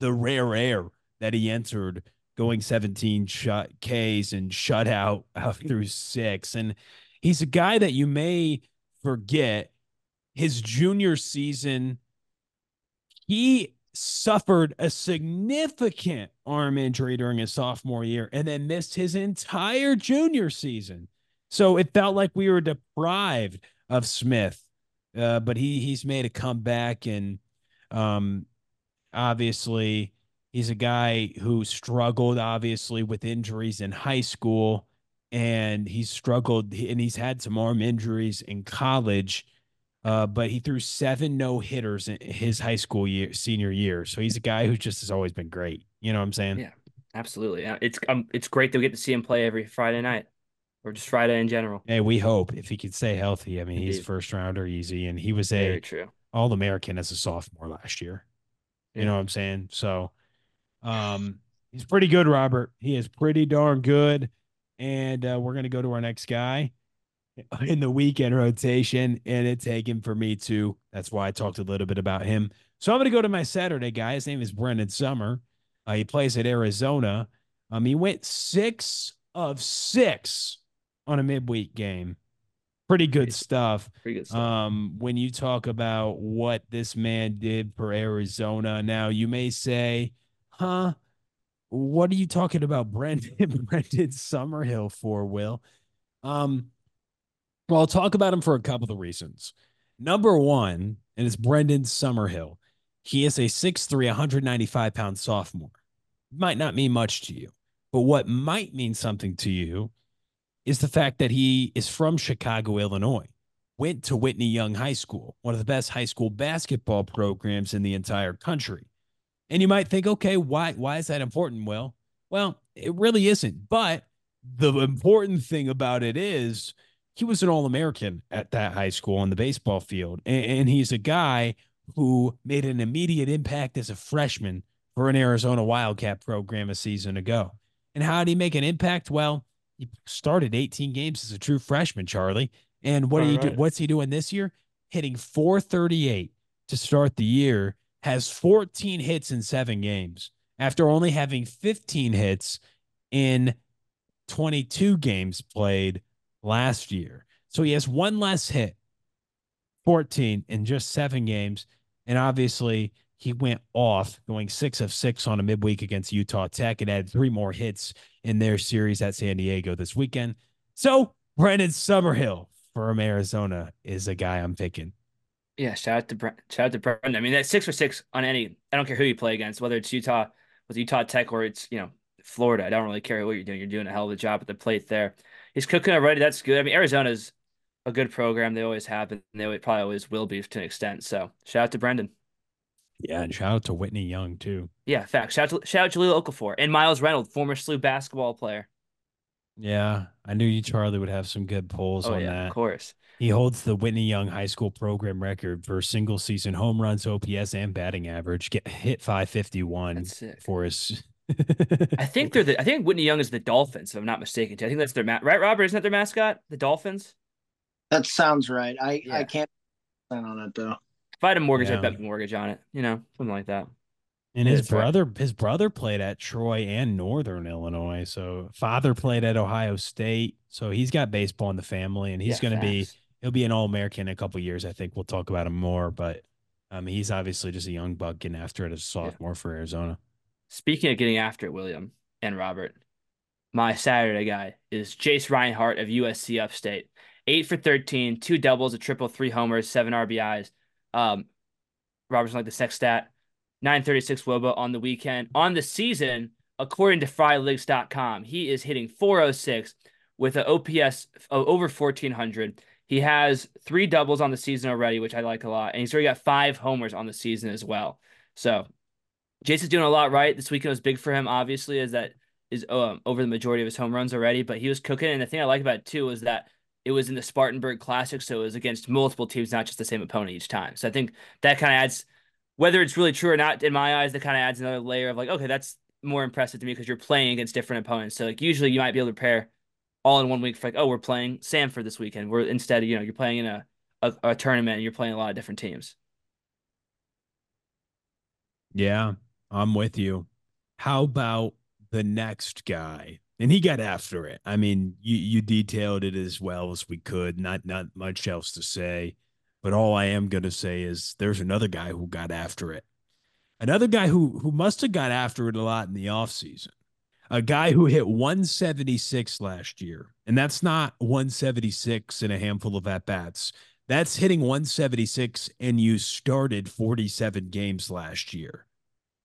the rare air that he entered going 17 shot Ks and shut out, out through six. And he's a guy that you may forget his junior season, he suffered a significant arm injury during his sophomore year and then missed his entire junior season. So it felt like we were deprived of Smith. Uh, but he he's made a comeback and um obviously he's a guy who struggled obviously with injuries in high school and he's struggled and he's had some arm injuries in college uh, but he threw seven no hitters in his high school year, senior year. So he's a guy who just has always been great. You know what I'm saying? Yeah, absolutely. It's um, it's great that we get to see him play every Friday night, or just Friday in general. Hey, we hope if he could stay healthy. I mean, Indeed. he's first rounder easy, and he was a All American as a sophomore last year. Yeah. You know what I'm saying? So, um, he's pretty good, Robert. He is pretty darn good. And uh, we're gonna go to our next guy. in the weekend rotation, and it's taken for me too. That's why I talked a little bit about him. So I'm going to go to my Saturday guy. His name is Brendan Summer. Uh, he plays at Arizona. Um, he went six of six on a midweek game. Pretty good stuff. Pretty good stuff. Um, when you talk about what this man did for Arizona, now you may say, "Huh, what are you talking about, Brendan Brendan Summerhill for?" Will, um, well, I'll talk about him for a couple of reasons. Number one, and it's Brendan Summerhill. He is a 6'3, 195 pound sophomore. Might not mean much to you, but what might mean something to you is the fact that he is from Chicago, Illinois, went to Whitney Young High School, one of the best high school basketball programs in the entire country. And you might think, okay, why why is that important? Well, well, it really isn't. But the important thing about it is he was an All American at that high school on the baseball field. And, and, he's a guy who made an immediate impact as a freshman for an Arizona Wildcat program a season ago. And how did he make an impact? Well, he started 18 games as a true freshman, Charlie. And what All do you right. do? What's he doing this year? Hitting 438 to start the year, has 14 hits in seven games. after only having 15 hits in 22 games played last year. So he has one less hit, 14 in just seven games. And obviously, he went off going six of six on a midweek against Utah Tech and had three more hits in their series at San Diego this weekend. So Brendan Summerhill from Arizona is a guy I'm picking. Yeah, shout out to Brent, shout out to Brendan. I mean, that six for six on any. I don't care who you play against, whether it's Utah with Utah Tech or it's you know Florida. I don't really care what you're doing. You're doing a hell of a job at the plate there. He's cooking already. That's good. I mean, Arizona's a good program. They always have, and they probably always will be to an extent. So shout out to Brendan. Yeah, and shout out to Whitney Young too. Yeah, fact. Shout out to shout out to Jahlil Okafor and Miles Reynolds, former SLU basketball player. Yeah, I knew you, Charlie, would have some good polls oh, on yeah, that. Of course. He holds the Whitney Young High School program record for single season home runs, OPS, and batting average. Get hit 551 for his. I think they're the. I think Whitney Young is the Dolphins, if I'm not mistaken. I think that's their ma- right. Robert, isn't that their mascot? The Dolphins. That sounds right. I yeah. I can't sign on it though. If I had a mortgage, yeah. I'd bet a mortgage on it. You know, something like that. And his brother, right. his brother played at Troy and Northern Illinois. So father played at Ohio State. So he's got baseball in the family, and he's yeah, going to be he'll be an All American in a couple years. I think we'll talk about him more, but um, he's obviously just a young buck getting after it as a sophomore yeah. for Arizona. Speaking of getting after it, William and Robert, my Saturday guy is Jace Reinhart of USC Upstate. Eight for 13, two doubles, a triple, three homers, seven RBIs. Um, Robertson like the sex stat 936 wOBA on the weekend. On the season, according to frylytics.com, he is hitting 406 with an OPS of over 1400. He has three doubles on the season already, which I like a lot. And he's already got five homers on the season as well. So Jason's doing a lot right. This weekend was big for him, obviously, as that is um, over the majority of his home runs already. But he was cooking. And the thing I like about it too is that it was in the Spartanburg Classic. So it was against multiple teams, not just the same opponent each time. So I think that kind of adds whether it's really true or not, in my eyes, that kind of adds another layer of like, okay, that's more impressive to me because you're playing against different opponents. So like usually you might be able to prepare all in one week for like, oh, we're playing Sanford this weekend. We're instead, you know, you're playing in a, a, a tournament and you're playing a lot of different teams. Yeah, I'm with you. How about the next guy? And he got after it. I mean, you you detailed it as well as we could. Not not much else to say. But all I am going to say is there's another guy who got after it. Another guy who who must have got after it a lot in the offseason. A guy who hit 176 last year. And that's not 176 in a handful of at bats. That's hitting 176 and you started 47 games last year.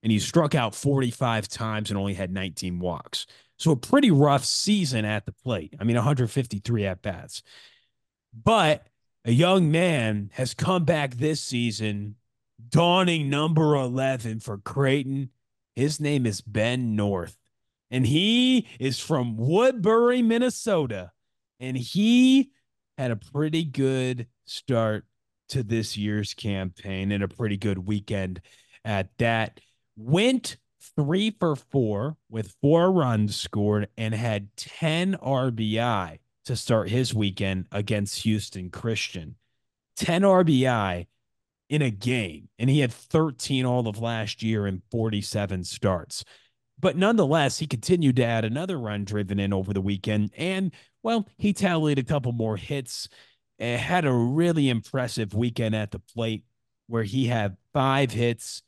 And you struck out 45 times and only had 19 walks. So a pretty rough season at the plate. I mean, 153 at bats. But a young man has come back this season, dawning number 11 for Creighton. His name is Ben North, and he is from Woodbury, Minnesota. And he had a pretty good start to this year's campaign and a pretty good weekend at that. Went three for four with four runs scored and had 10 RBI to start his weekend against Houston Christian. 10 RBI in a game, and he had 13 all of last year in 47 starts. But nonetheless, he continued to add another run driven in over the weekend. And, well, he tallied a couple more hits. and had a really impressive weekend at the plate where he had five hits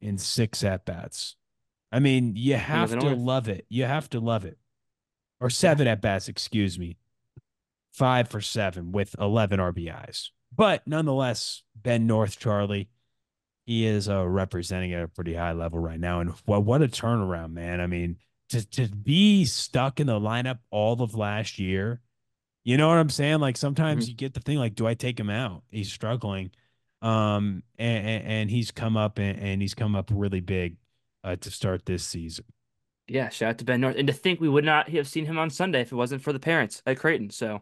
in six at bats. I mean, you have to love it. You have to love it or seven at bats, excuse me. Five for seven with 11 RBIs. But nonetheless, Ben North, Charlie, he is uh, representing at a pretty high level right now. And what, what a turnaround, man. I mean, to, to be stuck in the lineup all of last year, you know what I'm saying? Like sometimes mm-hmm. you get the thing like, do I take him out? He's struggling. Um, and, and he's come up and, and he's come up really big uh, to start this season. Yeah, shout out to Ben North. And to think we would not have seen him on Sunday if it wasn't for the parents at Creighton. So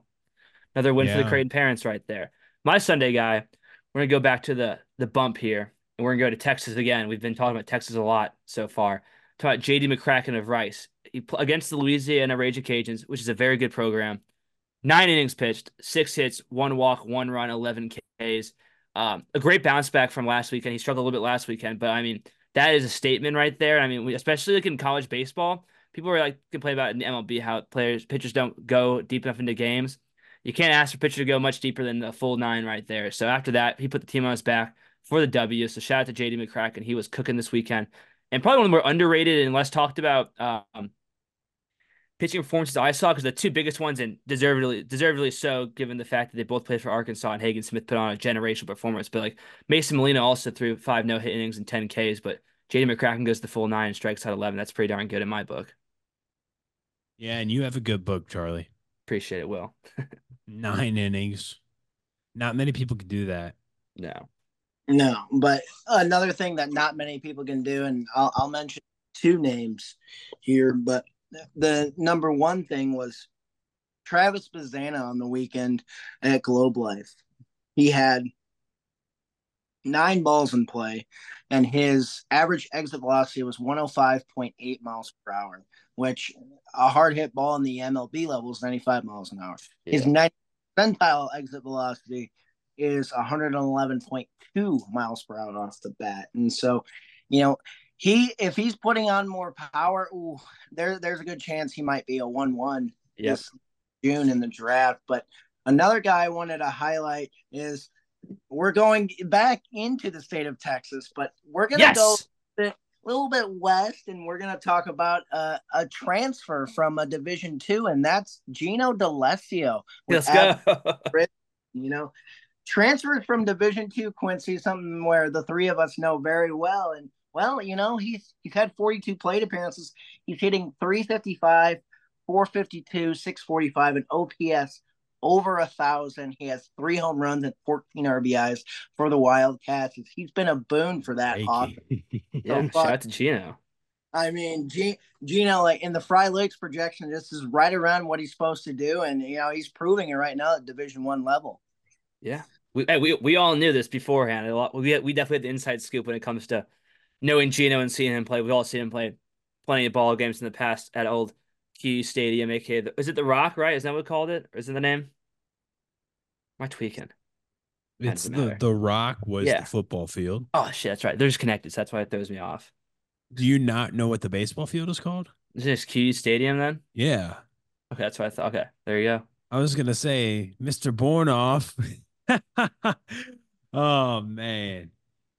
another win yeah. for the Creighton parents right there. My Sunday guy, we're gonna go back to the the bump here, and we're gonna go to Texas again. We've been talking about Texas a lot so far. Talk about JD McCracken of Rice. He against the Louisiana Raging Cajuns, which is a very good program. Nine innings pitched, six hits, one walk, one run, eleven Ks. Um, a great bounce back from last weekend. He struggled a little bit last weekend, but I mean, that is a statement right there. I mean, we, especially like in college baseball, people are like complain about in the MLB how players pitchers don't go deep enough into games. You can't ask for pitcher to go much deeper than the full nine right there. So after that, he put the team on his back for the W. So shout out to JD McCracken. He was cooking this weekend. And probably one of the more underrated and less talked about um, pitching performances I saw because the two biggest ones and deservedly deservedly so, given the fact that they both played for Arkansas and Hagen Smith put on a generational performance. But like Mason Molina also threw five no hit innings and ten Ks, but JD McCracken goes the full nine and strikes out eleven. That's pretty darn good in my book. Yeah, and you have a good book, Charlie. Appreciate it, Will. Nine innings. Not many people could do that. No. No, but another thing that not many people can do, and I'll, I'll mention two names here, but the number one thing was Travis Bazzana on the weekend at Globe Life. He had nine balls in play, and his average exit velocity was 105.8 miles per hour, which a hard hit ball in the MLB level is 95 miles an hour. Yeah. His 90 percentile exit velocity is 111.2 miles per hour off the bat. And so, you know, he if he's putting on more power, ooh, there there's a good chance he might be a one one yes. June in the draft. But another guy I wanted to highlight is we're going back into the state of Texas, but we're gonna yes. go a little bit west, and we're gonna talk about uh, a transfer from a Division two, and that's Gino D'Alessio. Let's go. you know, transferred from Division Two Quincy, something where the three of us know very well. And well, you know, he's he's had 42 plate appearances. He's hitting 355, 452, 645, and OPS over a thousand. He has three home runs and 14 RBIs for the Wildcats. He's been a boon for that offense. yeah, so, shout out to Gino. I mean, G- Gino, like in the Frylytics projection, this is right around what he's supposed to do, and you know he's proving it right now at Division One level. Yeah, we, we we all knew this beforehand. A lot, we we definitely had the inside scoop when it comes to knowing Gino and seeing him play. We've all seen him play plenty of ball games in the past at old Q Stadium, aka the, is it the Rock? Right? Is that what we called it? Or is it the name? Am I tweaking? It's the the Rock was yeah. the football field. Oh shit, that's right. They're just connected. So that's why it throws me off. Do you not know what the baseball field is called? Is this Q Stadium then? Yeah. Okay, that's what I thought. Okay, there you go. I was gonna say, Mr. Bornoff. oh man.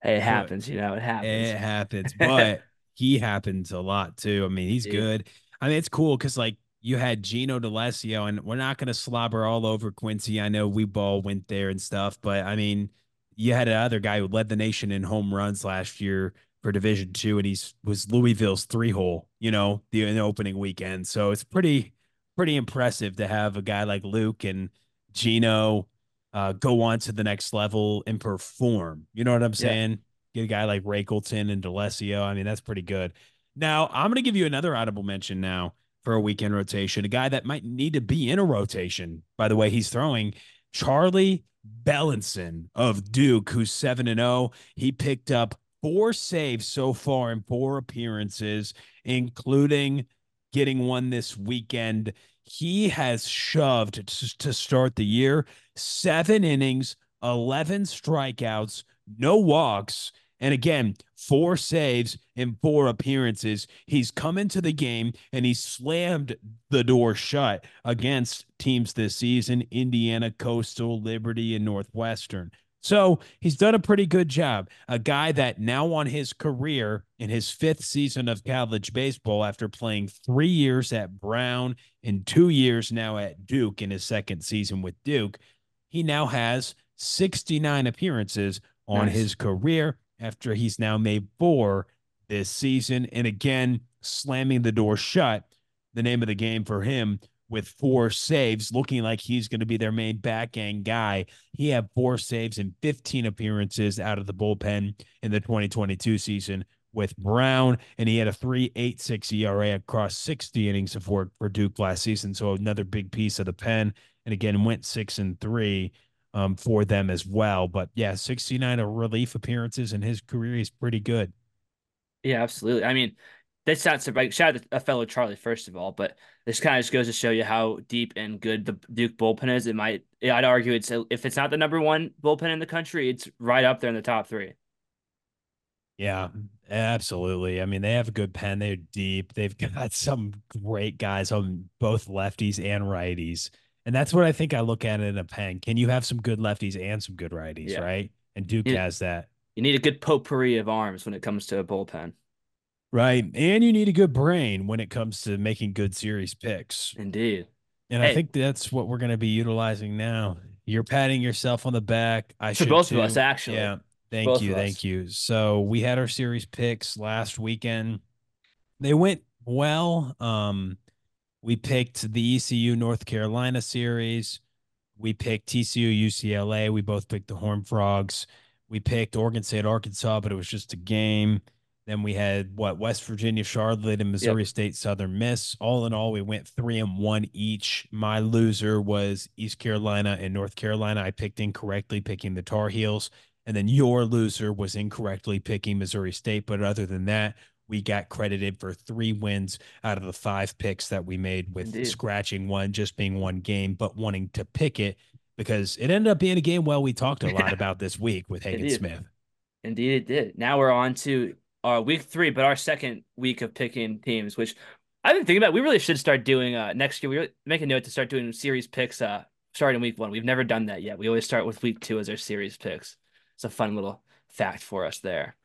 It happens, you know, it happens. It happens, but he happens a lot too. I mean, he's Dude. good. I mean, it's cool because like you had Gino D'Alessio, and we're not gonna slobber all over Quincy. I know we ball went there and stuff, but I mean, you had another guy who led the nation in home runs last year for Division Two, and he's was Louisville's three hole, you know, the, the opening weekend. So it's pretty pretty impressive to have a guy like Luke and Gino uh, go on to the next level and perform. You know what I'm saying? Yeah. Get a guy like Napleton and D'Alessio. I mean, that's pretty good. Now, I'm going to give you another audible mention now for a weekend rotation, a guy that might need to be in a rotation. By the way, he's throwing Charlie Beilenson of Duke, who's 7 and 0. He picked up four saves so far in four appearances, including getting one this weekend he has shoved to start the year seven innings, 11 strikeouts, no walks. And again, four saves in four appearances. He's come into the game and he slammed the door shut against teams this season Indiana, Coastal, Liberty, and Northwestern. So he's done a pretty good job. A guy that now on his career in his fifth season of college baseball, after playing three years at Brown and two years now at Duke in his second season with Duke, he now has 69 appearances on nice. his career after he's now made four this season. And again, slamming the door shut, the name of the game for him with four saves, looking like he's going to be their main back end guy. He had four saves in 15 appearances out of the bullpen in the 2022 season with Brown, and he had a 3.86 ERA across 60 innings of work for Duke last season. So another big piece of the pen, and again went six and three um, for them as well. But yeah, 69 relief appearances in his career. is pretty good. Yeah, absolutely. I mean, that's not like shout out to a fellow Charlie first of all, but this kind of just goes to show you how deep and good the Duke bullpen is. It might, I'd argue, it's if it's not the number one bullpen in the country, it's right up there in the top three. Yeah, absolutely. I mean, they have a good pen. They're deep. They've got some great guys on both lefties and righties. And that's what I think I look at in a pen. Can you have some good lefties and some good righties, Yeah. right? And Duke Yeah. has that. You need a good potpourri of arms when it comes to a bullpen. Right. And you need a good brain when it comes to making good series picks. Indeed. And I think that's what we're going to be utilizing now. You're patting yourself on the back. I For should both too. of us, actually. Yeah. Thank Both you. Thank you. So we had our series picks last weekend. They went well. Um, we picked the ECU North Carolina series. We picked TCU UCLA. We both picked the Horn Frogs. We picked Oregon State Arkansas, but it was just a game. Then we had what West Virginia Charlotte and Missouri State Southern Miss. All in all, we went three and one each. My loser was East Carolina and North Carolina. I picked incorrectly, picking the Tar Heels. And then your loser was incorrectly picking Missouri State. But other than that, we got credited for three wins out of the five picks that we made with Indeed. scratching one, just being one game, but wanting to pick it because it ended up being a game well we talked a lot about this week with Hagen Indeed. Smith. Indeed, it did. Now we're on to our week three, but our second week of picking teams, which I've been thinking about. We really should start doing uh next year. We really make a note to start doing series picks uh starting week one. We've never done that yet. We always start with week two as our series picks. It's a fun little fact for us there.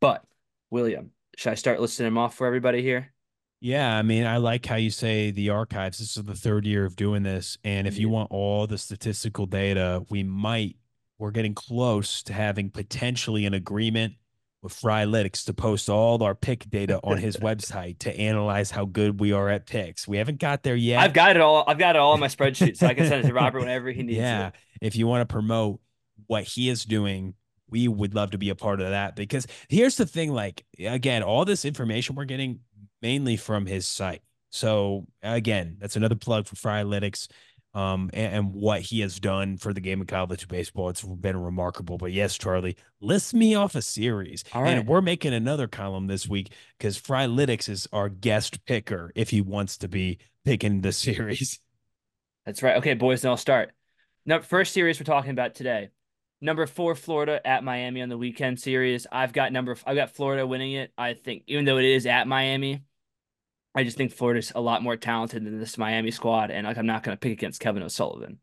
But William, should I start listing them off for everybody here? Yeah, I mean, I like how you say the archives. This is the third year of doing this. And if you want all the statistical data, we might, we're getting close to having potentially an agreement with Frylytics to post all our pick data on his website to analyze how good we are at picks. We haven't got there yet. I've got it all. I've got it all in my spreadsheet, so I can send it to Robert whenever he needs yeah. it. Yeah, if you want to promote what he is doing, we would love to be a part of that because here's the thing like, again, all this information we're getting mainly from his site. So, again, that's another plug for Frylytics um, and, and what he has done for the game of college baseball. It's been remarkable. But yes, Charlie, list me off a series. All right. And we're making another column this week because Frylytics is our guest picker if he wants to be picking the series. That's right. Okay, boys, then I'll start. Now, first series we're talking about today. Number four, Florida at Miami on the weekend series. I've got number I've got Florida winning it. I think even though it is at Miami, I just think Florida's a lot more talented than this Miami squad, and like I'm not gonna pick against Kevin O'Sullivan.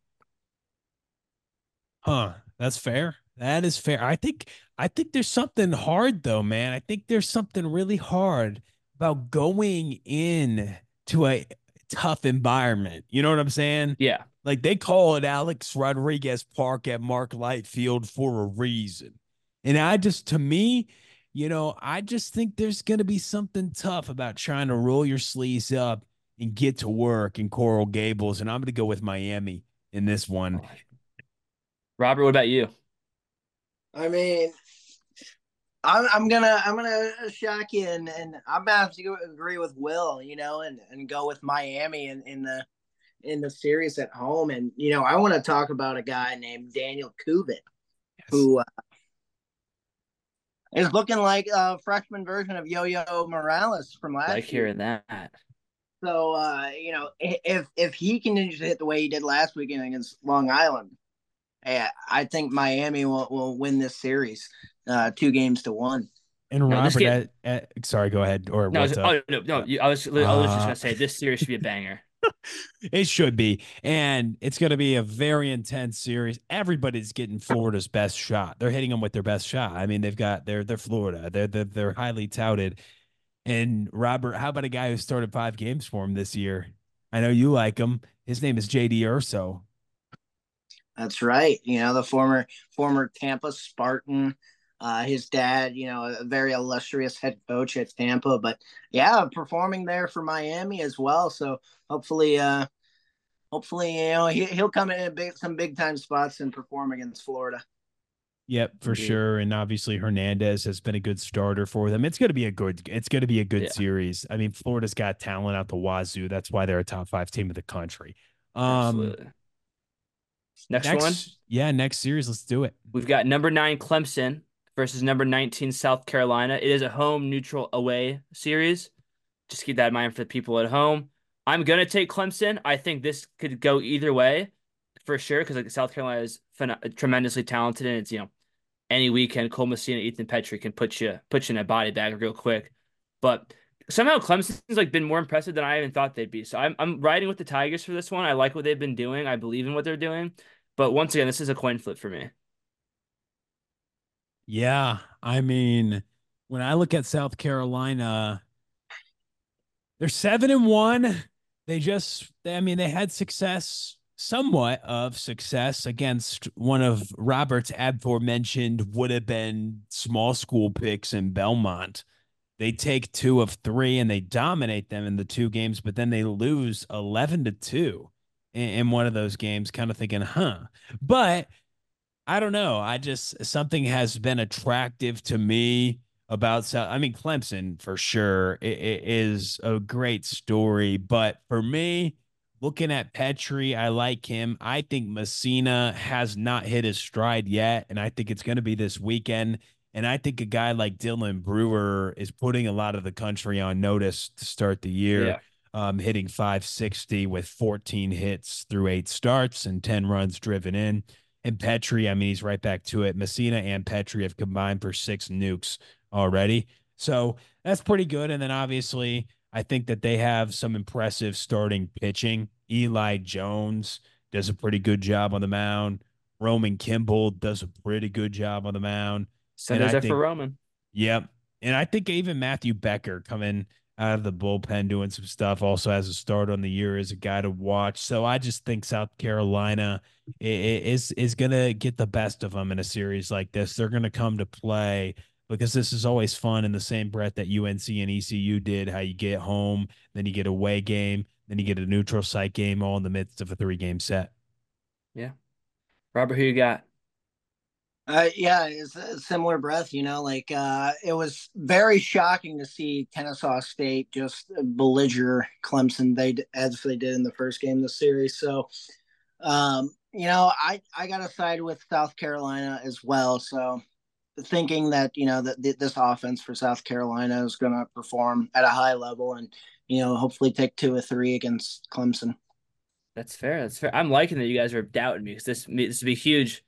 Huh. That's fair. That is fair. I think I think there's something hard though, man. I think there's something really hard about going in to a tough environment. You know what I'm saying? Yeah. Like they call it Alex Rodriguez Park at Mark Light Field for a reason. And I just to me, you know, I just think there's going to be something tough about trying to roll your sleeves up and get to work in Coral Gables and I'm going to go with Miami in this one. Robert, what about you? I mean, I'm I'm gonna I'm gonna shock you, and, and I'm gonna have to agree with Will, you know, and, and go with Miami in, in the in the series at home. And you know, I want to talk about a guy named Daniel Kuvit, who uh, is looking like a freshman version of Yo-Yo Morales from last Like year. hearing that. So uh, you know, if if he continues to hit the way he did last weekend against Long Island, eh, I think Miami will, will win this series, uh, two games to one. And No, this Robert, game- at, at, sorry, go ahead. Or No, what's it's- up? oh no, no. I was I was just Uh, gonna say this series should be a banger. It should be. And it's going to be a very intense series. Everybody's getting Florida's best shot. They're hitting them with their best shot. I mean, they've got they're they're Florida. They're they're, they're highly touted. And Robert, how about a guy who started five games for him this year? I know you like him. His name is JD Urso. That's right. You know, the former former Tampa Spartan. Uh, his dad, you know, a very illustrious head coach at Tampa, but yeah, performing there for Miami as well. So hopefully, uh, hopefully, you know, he, he'll come in big, some big time spots and perform against Florida. Yep, for Indeed. sure. And obviously Hernandez has been a good starter for them. It's going to be a good it's going to be a good Yeah. series. I mean, Florida's got talent out the wazoo. That's why they're a top 5 team of the country. Um Absolutely. Next, next one, yeah, next series, let's do it. we've got number nine Clemson versus number 19 South Carolina. It is a home neutral away series. Just keep that in mind for the people at home. I'm gonna take Clemson. I think this could go either way for sure because like South Carolina is phen- tremendously talented and it's you know any weekend, Cole Messina, Ethan Petry can put you put you in a body bag real quick. But somehow Clemson's like been more impressive than I even thought they'd be. So I'm I'm riding with the Tigers for this one. I like what they've been doing. I believe in what they're doing. But once again, this is a coin flip for me. Yeah, I mean, when I look at South Carolina, they're seven and one. They just, I mean, they had success, somewhat of success against one of Robert's aforementioned would have been small school picks in Belmont. They take two of three and they dominate them in the two games, but then they lose 11 to two in, in one of those games, kind of thinking, huh. But I don't know. I just, something has been attractive to me about South. I mean, Clemson for sure it, it is a great story, but for me, looking at Petry, I like him. I think Messina has not hit his stride yet, and I think it's going to be this weekend. And I think a guy like Dylan Brewer is putting a lot of the country on notice to start the year. Yeah. Um, hitting 560 with 14 hits through eight starts and 10 runs driven in. And Petry, I mean, he's right back to it. Messina and Petry have combined for six nukes already. So that's pretty good. And then obviously, I think that they have some impressive starting pitching. Eli Jones does a pretty good job on the mound. Roman Kimball does a pretty good job on the mound. Does that for Roman. Yep. And I think even Matthew Becker coming out of the bullpen doing some stuff also has a start on the year as a guy to watch. So I just think South Carolina is is going to get the best of them in a series like this. They're going to come to play because this is always fun in the same breath that UNC and ECU did. How you get home, then you get a away game, then you get a neutral site game, all in the midst of a three game set. Yeah, Robert, who you got? Uh, yeah, it's a similar breath. You know, like uh, it was very shocking to see Kennesaw State just belliger Clemson. They as they did in the first game of the series. So, um, you know, I I got to side with South Carolina as well. So thinking that you know that this offense for South Carolina is going to perform at a high level and you know hopefully take two or three against Clemson. That's fair. That's fair. I'm liking that you guys are doubting me because this this would be huge.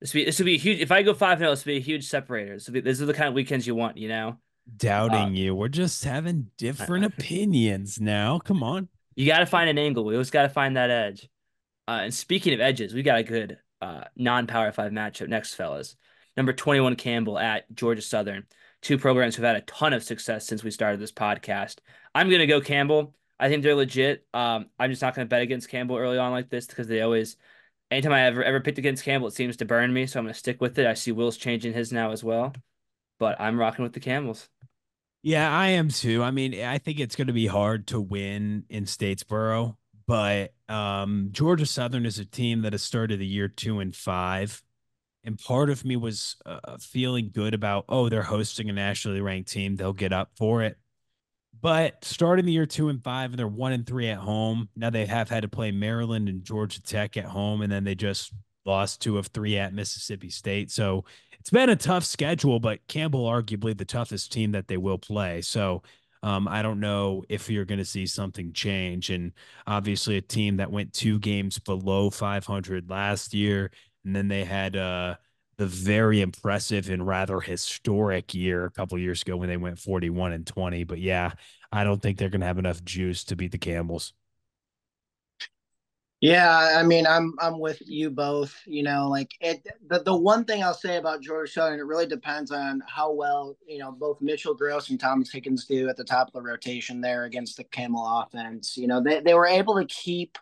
This would be this would be huge. If I go five zero, this would be a huge separator. This would be these are the kind of weekends you want. You know, doubting uh, you. We're just having different opinions now. Come on. You got to find an angle. We always got to find that edge. Uh, and speaking of edges, we got a good uh, non-power five matchup next, fellas number 21 Campbell at Georgia Southern. Two programs who've had a ton of success since we started this podcast. I'm going to go Campbell. I think they're legit. Um, I'm just not going to bet against Campbell early on like this because they always, anytime I ever ever picked against Campbell, it seems to burn me. So I'm going to stick with it. I see Will's changing his now as well, but I'm rocking with the Camels. Yeah, I am too. I mean, I think it's going to be hard to win in Statesboro, but um, Georgia Southern is a team that has started the year two and five and part of me was uh, feeling good about oh they're hosting a nationally ranked team they'll get up for it but starting the year two and five and they're one and three at home now they have had to play maryland and georgia tech at home and then they just lost two of three at mississippi state so it's been a tough schedule but campbell arguably the toughest team that they will play so um, I don't know if you're going to see something change. And obviously, a team that went two games below 500 last year and then they had uh, the very impressive and rather historic year a couple years ago when they went 41 and 20. But yeah, I don't think they're going to have enough juice to beat the Camels. Yeah, I mean, I'm I'm with you both. You know, like it. The, the one thing I'll say about George Southern, it really depends on how well you know both Mitchell Gross and Thomas Higgins do at the top of the rotation there against the Camel offense. You know, they they were able to keep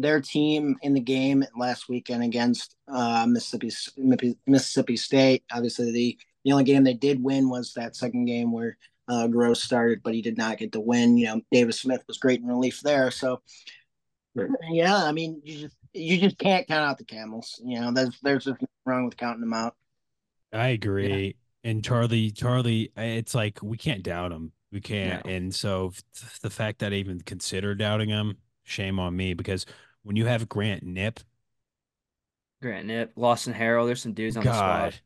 their team in the game last weekend against uh, Mississippi Mississippi State. Obviously, the the only game they did win was that second game where uh, Gross started, but he did not get the win. You know, Davis Smith was great in relief there. So, yeah, I mean, you just you just can't count out the Camels. You know, there's there's nothing wrong with counting them out. I agree. Yeah. And Charlie, Charlie, it's like we can't doubt him. We can't. No. And so the fact that I even consider doubting him, shame on me because when you have Grant Knipp, Grant Knipp, Lawson Harrell, there's some dudes on God. the squad.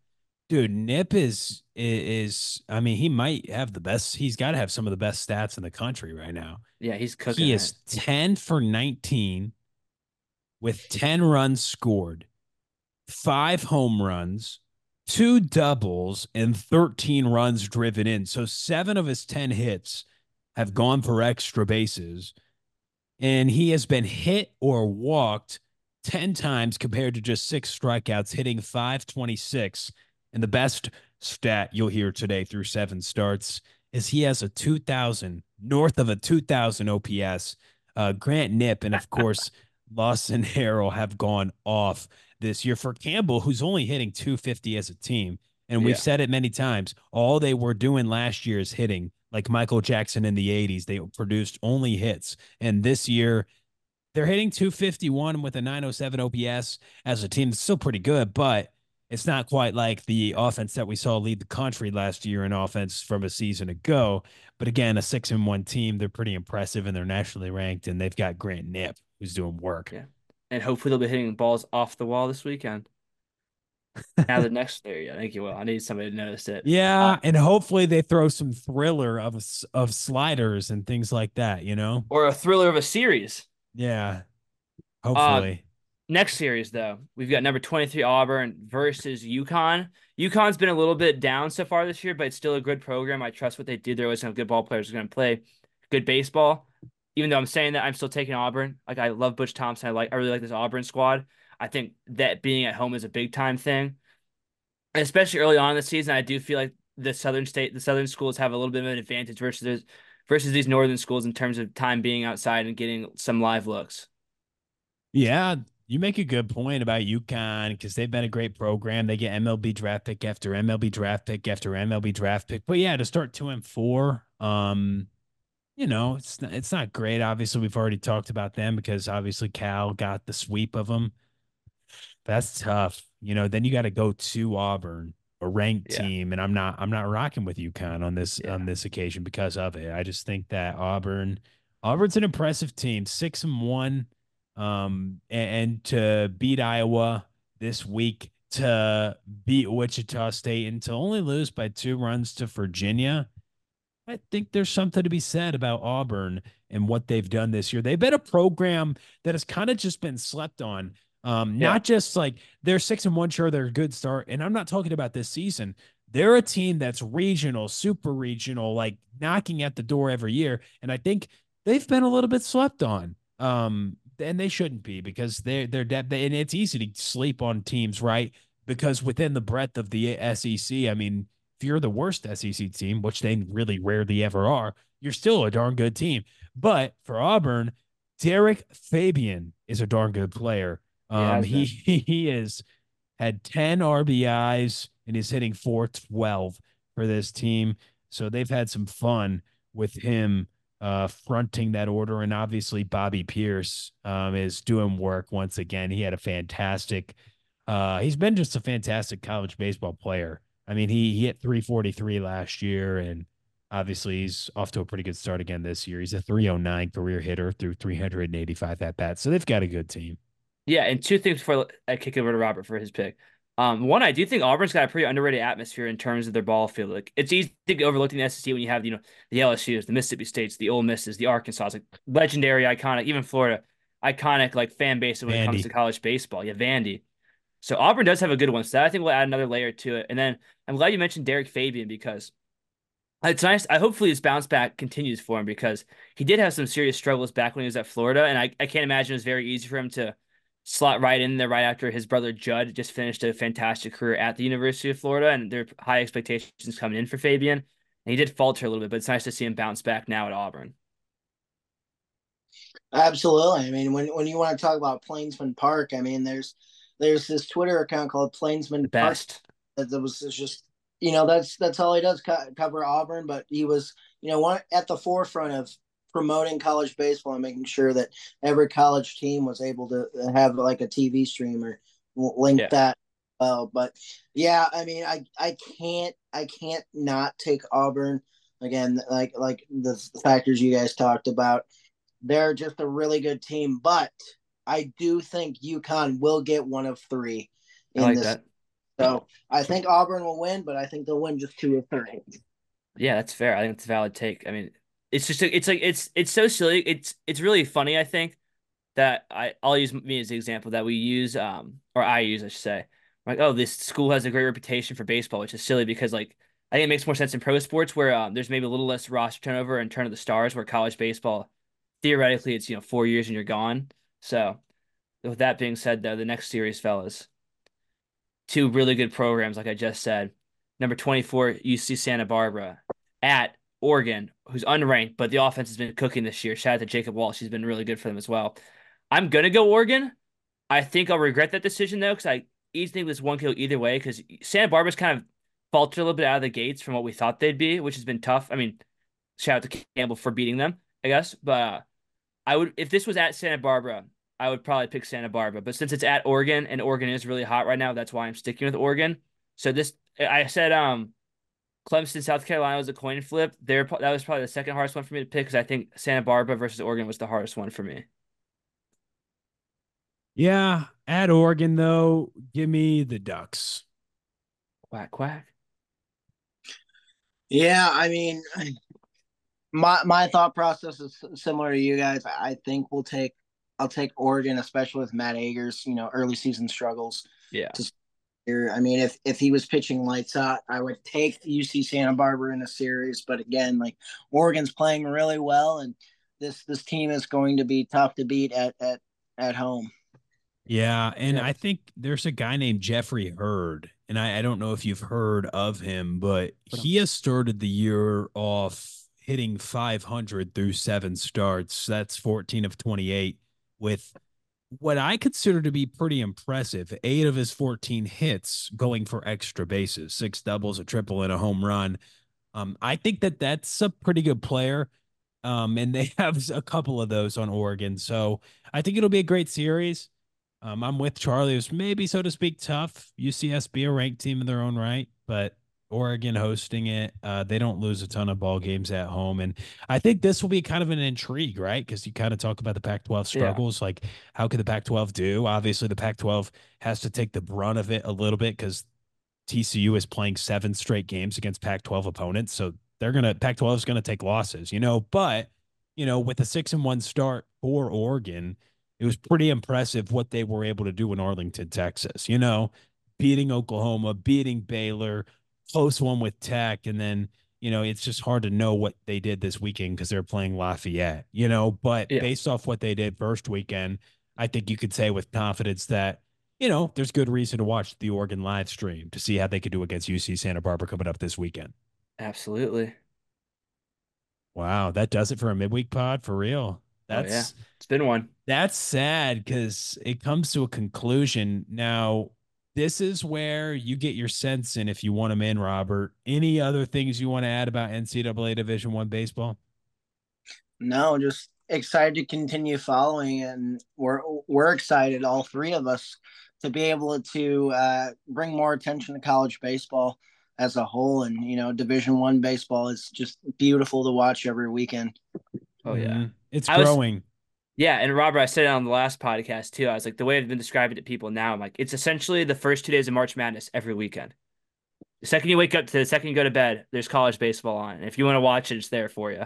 Dude, Knipp is is I mean, he might have the best. He's got to have some of the best stats in the country right now. Yeah, he's cooking. He is 10 for 19 with 10 runs scored, 5 home runs, two doubles and 13 runs driven in. So seven of his 10 hits have gone for extra bases. And he has been hit or walked 10 times compared to just six strikeouts, hitting 526. And the best stat you'll hear today through seven starts is he has a 2000, north of a 2000 OPS. Uh, Grant Knipp and, of course, Lawson Harrell have gone off this year for Campbell, who's only hitting 250 as a team. And we've Yeah. said it many times. All they were doing last year is hitting, like Michael Jackson in the 80s. They produced only hits. And this year, they're hitting 251 with a 907 OPS as a team. It's still pretty good, but it's not quite like the offense that we saw lead the country last year in offense from a season ago. But again, a six and one team, they're pretty impressive and they're nationally ranked, and they've got Grant Knipp who's doing work. Yeah. And hopefully they'll be hitting balls off the wall this weekend. Now the next there, yeah, thank you. Well, I need somebody to notice it. Yeah, uh, and hopefully they throw some thriller of of sliders and things like that. You know, Or a thriller of a series. yeah. Um, hopefully, Next series, though, we've got number 23 Auburn versus UConn. UConn's been a little bit down so far this year, but it's still a good program. I trust what they do. They're always have good ball players going to play good baseball. Even though I'm saying that, I'm still taking Auburn. Like I love Butch Thompson. I like I really like this Auburn squad. I think that being at home is a big time thing. Especially early on in the season, I do feel like the southern state the southern schools have a little bit of an advantage versus versus these northern schools in terms of time being outside and getting some live looks. yeah. You make a good point about UConn because they've been a great program. They get MLB draft pick after MLB draft pick after MLB draft pick. But yeah, to start two and four, um, you know, it's not, it's not great. Obviously, we've already talked about them because obviously Cal got the sweep of them. That's tough. You know, then you got to go to Auburn, a ranked Yeah. team, and I'm not I'm not rocking with UConn on this Yeah. on this occasion because of it. I just think that Auburn Auburn's an impressive team, six and one, um, and, and to beat Iowa this week, to beat Wichita State, and to only lose by two runs to Virginia. I think there's something to be said about Auburn and what they've done this year. They've been a program that has kind of just been slept on. Um, Yeah. not just like they're six and one, sure, they're a good start. And I'm not talking about this season. They're a team that's regional, super regional, like knocking at the door every year. And I think they've been a little bit slept on. Um, and they shouldn't be because they're they're depth and it's easy to sleep on teams, right? Because within the breadth of the SEC, I mean, if you're the worst SEC team, which they really rarely ever are, you're still a darn good team. But for Auburn, Deric Fabian is a darn good player. Um, has he he is had 10 RBIs and he's hitting 412 for this team. So they've had some fun with him uh fronting that order. And obviously Bobby Peirce um is doing work once again. He had a fantastic uh he's been just a fantastic college baseball player. I mean, he, he hit 343 last year and obviously he's off to a pretty good start again this year. He's a 309 career hitter through 385 at bats. So they've got a good team. Yeah, and two things before I kick over to Robert for his pick. Um, one, I do think Auburn's got a pretty underrated atmosphere in terms of their ball field. Like it's easy to get overlooked in the SEC when you have you know the LSU's, the Mississippi States, the Ole Misses, the Arkansas, like legendary, iconic, even Florida, iconic like fan base when it comes to college baseball. Yeah, Vandy. So Auburn does have a good one. So that I think we'll add another layer to it. And then I'm glad you mentioned Deric Fabian because it's nice. I hopefully his bounce back continues for him because he did have some serious struggles back when he was at Florida, and I, I can't imagine it was very easy for him to slot right in there right after his brother Jud just finished a fantastic career at the University of Florida, and there are high expectations coming in for Fabian. And he did falter a little bit, but it's nice to see him bounce back now at Auburn. Absolutely. I mean, when when you want to talk about Plainsman Park, I mean, there's there's this Twitter account called Plainsman Park best. that that was just you know that's that's all he does co- cover Auburn, but he was you know one at the forefront of promoting college baseball and making sure that every college team was able to have like a TV streamer link Yeah. that. Uh, but yeah, I mean, I I can't I can't not take Auburn again. Like like the factors you guys talked about, they're just a really good team, but I do think UConn will get one of three I in like this that. so I think Auburn will win, but I think they'll win just two or three. Yeah, that's fair. I think it's a valid take. I mean, it's just it's like it's it's so silly. It's it's really funny. I think that I I'll use me as the example that we use um or I use I should say like, oh, this school has a great reputation for baseball, which is silly because like I think it makes more sense in pro sports where um, there's maybe a little less roster turnover and turn of the stars, where college baseball theoretically it's you know four years and you're gone. So with that being said, though, the next series, fellas, two really good programs, like I just said. Number 24, UC Santa Barbara at Oregon, who's unranked, but the offense has been cooking this year. Shout out to Jacob Walsh. He's been really good for them as well. I'm going to go Oregon. I think I'll regret that decision, though, because I easily think this one kill either way, because Santa Barbara's kind of faltered a little bit out of the gates from what we thought they'd be, which has been tough. I mean, shout out to Campbell for beating them, I guess. But uh, I would, if this was at Santa Barbara, I would probably pick Santa Barbara. But since it's at Oregon and Oregon is really hot right now, that's why I'm sticking with Oregon. So this, I said, um, Clemson, South Carolina was a coin flip. There, that was probably the second hardest one for me to pick because I think Santa Barbara versus Oregon was the hardest one for me. Yeah, at Oregon though, give me the Ducks. Quack quack. Yeah, I mean, my my thought process is similar to you guys. I think we'll take I'll take Oregon, especially with Matt Eggers. You know, early season struggles. Yeah. I mean, if if he was pitching lights out, I would take UC Santa Barbara in a series. But again, like Oregon's playing really well, and this this team is going to be tough to beat at at at home. Yeah, and yeah. I think there's a guy named Jeffrey Hurd, and I, I don't know if you've heard of him, but he has started the year off hitting 500 through seven starts. That's 14 of 28 with what I consider to be pretty impressive. Eight of his 14 hits going for extra bases, six doubles, a triple, and a home run. Um, I think that that's a pretty good player. Um, and they have a couple of those on Oregon. So I think it'll be a great series. Um, I'm with Charlie. It's maybe, so to speak, tough. UCSB a ranked team in their own right, but Oregon hosting it. Uh, they don't lose a ton of ball games at home, and I think this will be kind of an intrigue, right? Because you kind of talk about the Pac-12 struggles, yeah. like how could the Pac-12 do? Obviously, the Pac-12 has to take the brunt of it a little bit because TCU is playing seven straight games against Pac-12 opponents, so they're gonna Pac-12 is gonna take losses, you know. But you know, with a six and one start for Oregon, it was pretty impressive what they were able to do in Arlington, Texas. You know, beating Oklahoma, beating Baylor close one with Tech, and then you know it's just hard to know what they did this weekend because they're playing Lafayette. You know, but yeah. based off what they did first weekend, I think you could say with confidence that you know there's good reason to watch the Oregon live stream to see how they could do against UC Santa Barbara coming up this weekend. Absolutely. Wow, that does it for a midweek pod for real. That's oh, yeah. it's been one. That's sad because it comes to a conclusion. Now, this is where you get your sense in if you want them in, Robert. Any other things you want to add about NCAA Division One baseball? No, just excited to continue following, and we're we're excited, all three of us, to be able to uh, bring more attention to college baseball as a whole. And you know, Division One baseball is just beautiful to watch every weekend. Oh yeah, mm-hmm. it's growing. Was, yeah, and Robert, I said it on the last podcast too. I was like, the way I've been describing it to people now, I'm like, it's essentially the first two days of March Madness every weekend. The second you wake up to the second you go to bed, there's college baseball on. And if you want to watch it, it's there for you.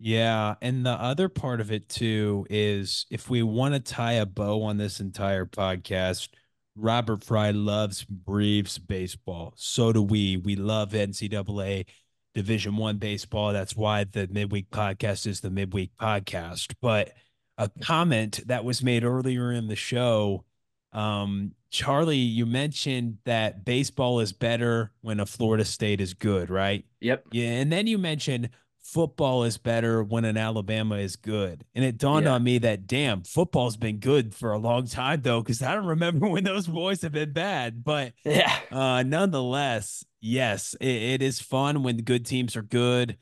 Yeah, and the other part of it too is if we want to tie a bow on this entire podcast, Robert Frey loves breathes baseball. So do we. We love NCAA Division One baseball. That's why the midweek podcast is the midweek podcast. But a comment that was made earlier in the show, um, Charlie, you mentioned that baseball is better when a Florida State is good, right? Yep. Yeah, and then you mentioned football is better when an Alabama is good. And it dawned yeah. on me that damn, football's been good for a long time though, because I don't remember when those boys have been bad. But yeah, uh, nonetheless, yes, it, it is fun when good teams are good.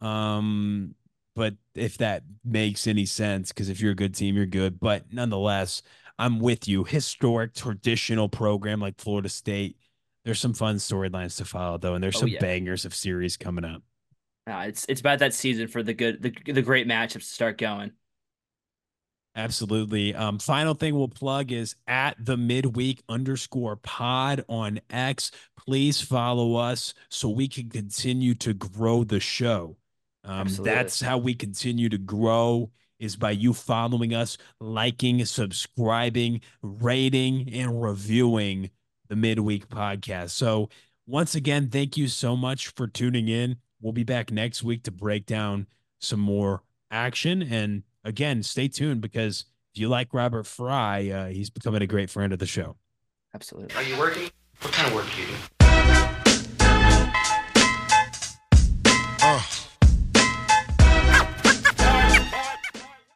Um, but if that makes any sense, because if you're a good team, you're good. But nonetheless, I'm with you. Historic traditional program like Florida State. There's some fun storylines to follow though, and there's oh, some yeah. bangers of series coming up. Uh, it's it's about that season for the good the the great matchups to start going. Absolutely. Um, final thing we'll plug is at the midweek underscore pod on X. Please follow us so we can continue to grow the show. Um, that's how we continue to grow is by you following us, liking, subscribing, rating, and reviewing the midweek podcast. So, once again, thank you so much for tuning in. We'll be back next week to break down some more action. And again, stay tuned because if you like Robert Frey, uh, he's becoming a great friend of the show. Absolutely. Are you working? What kind of work do you do?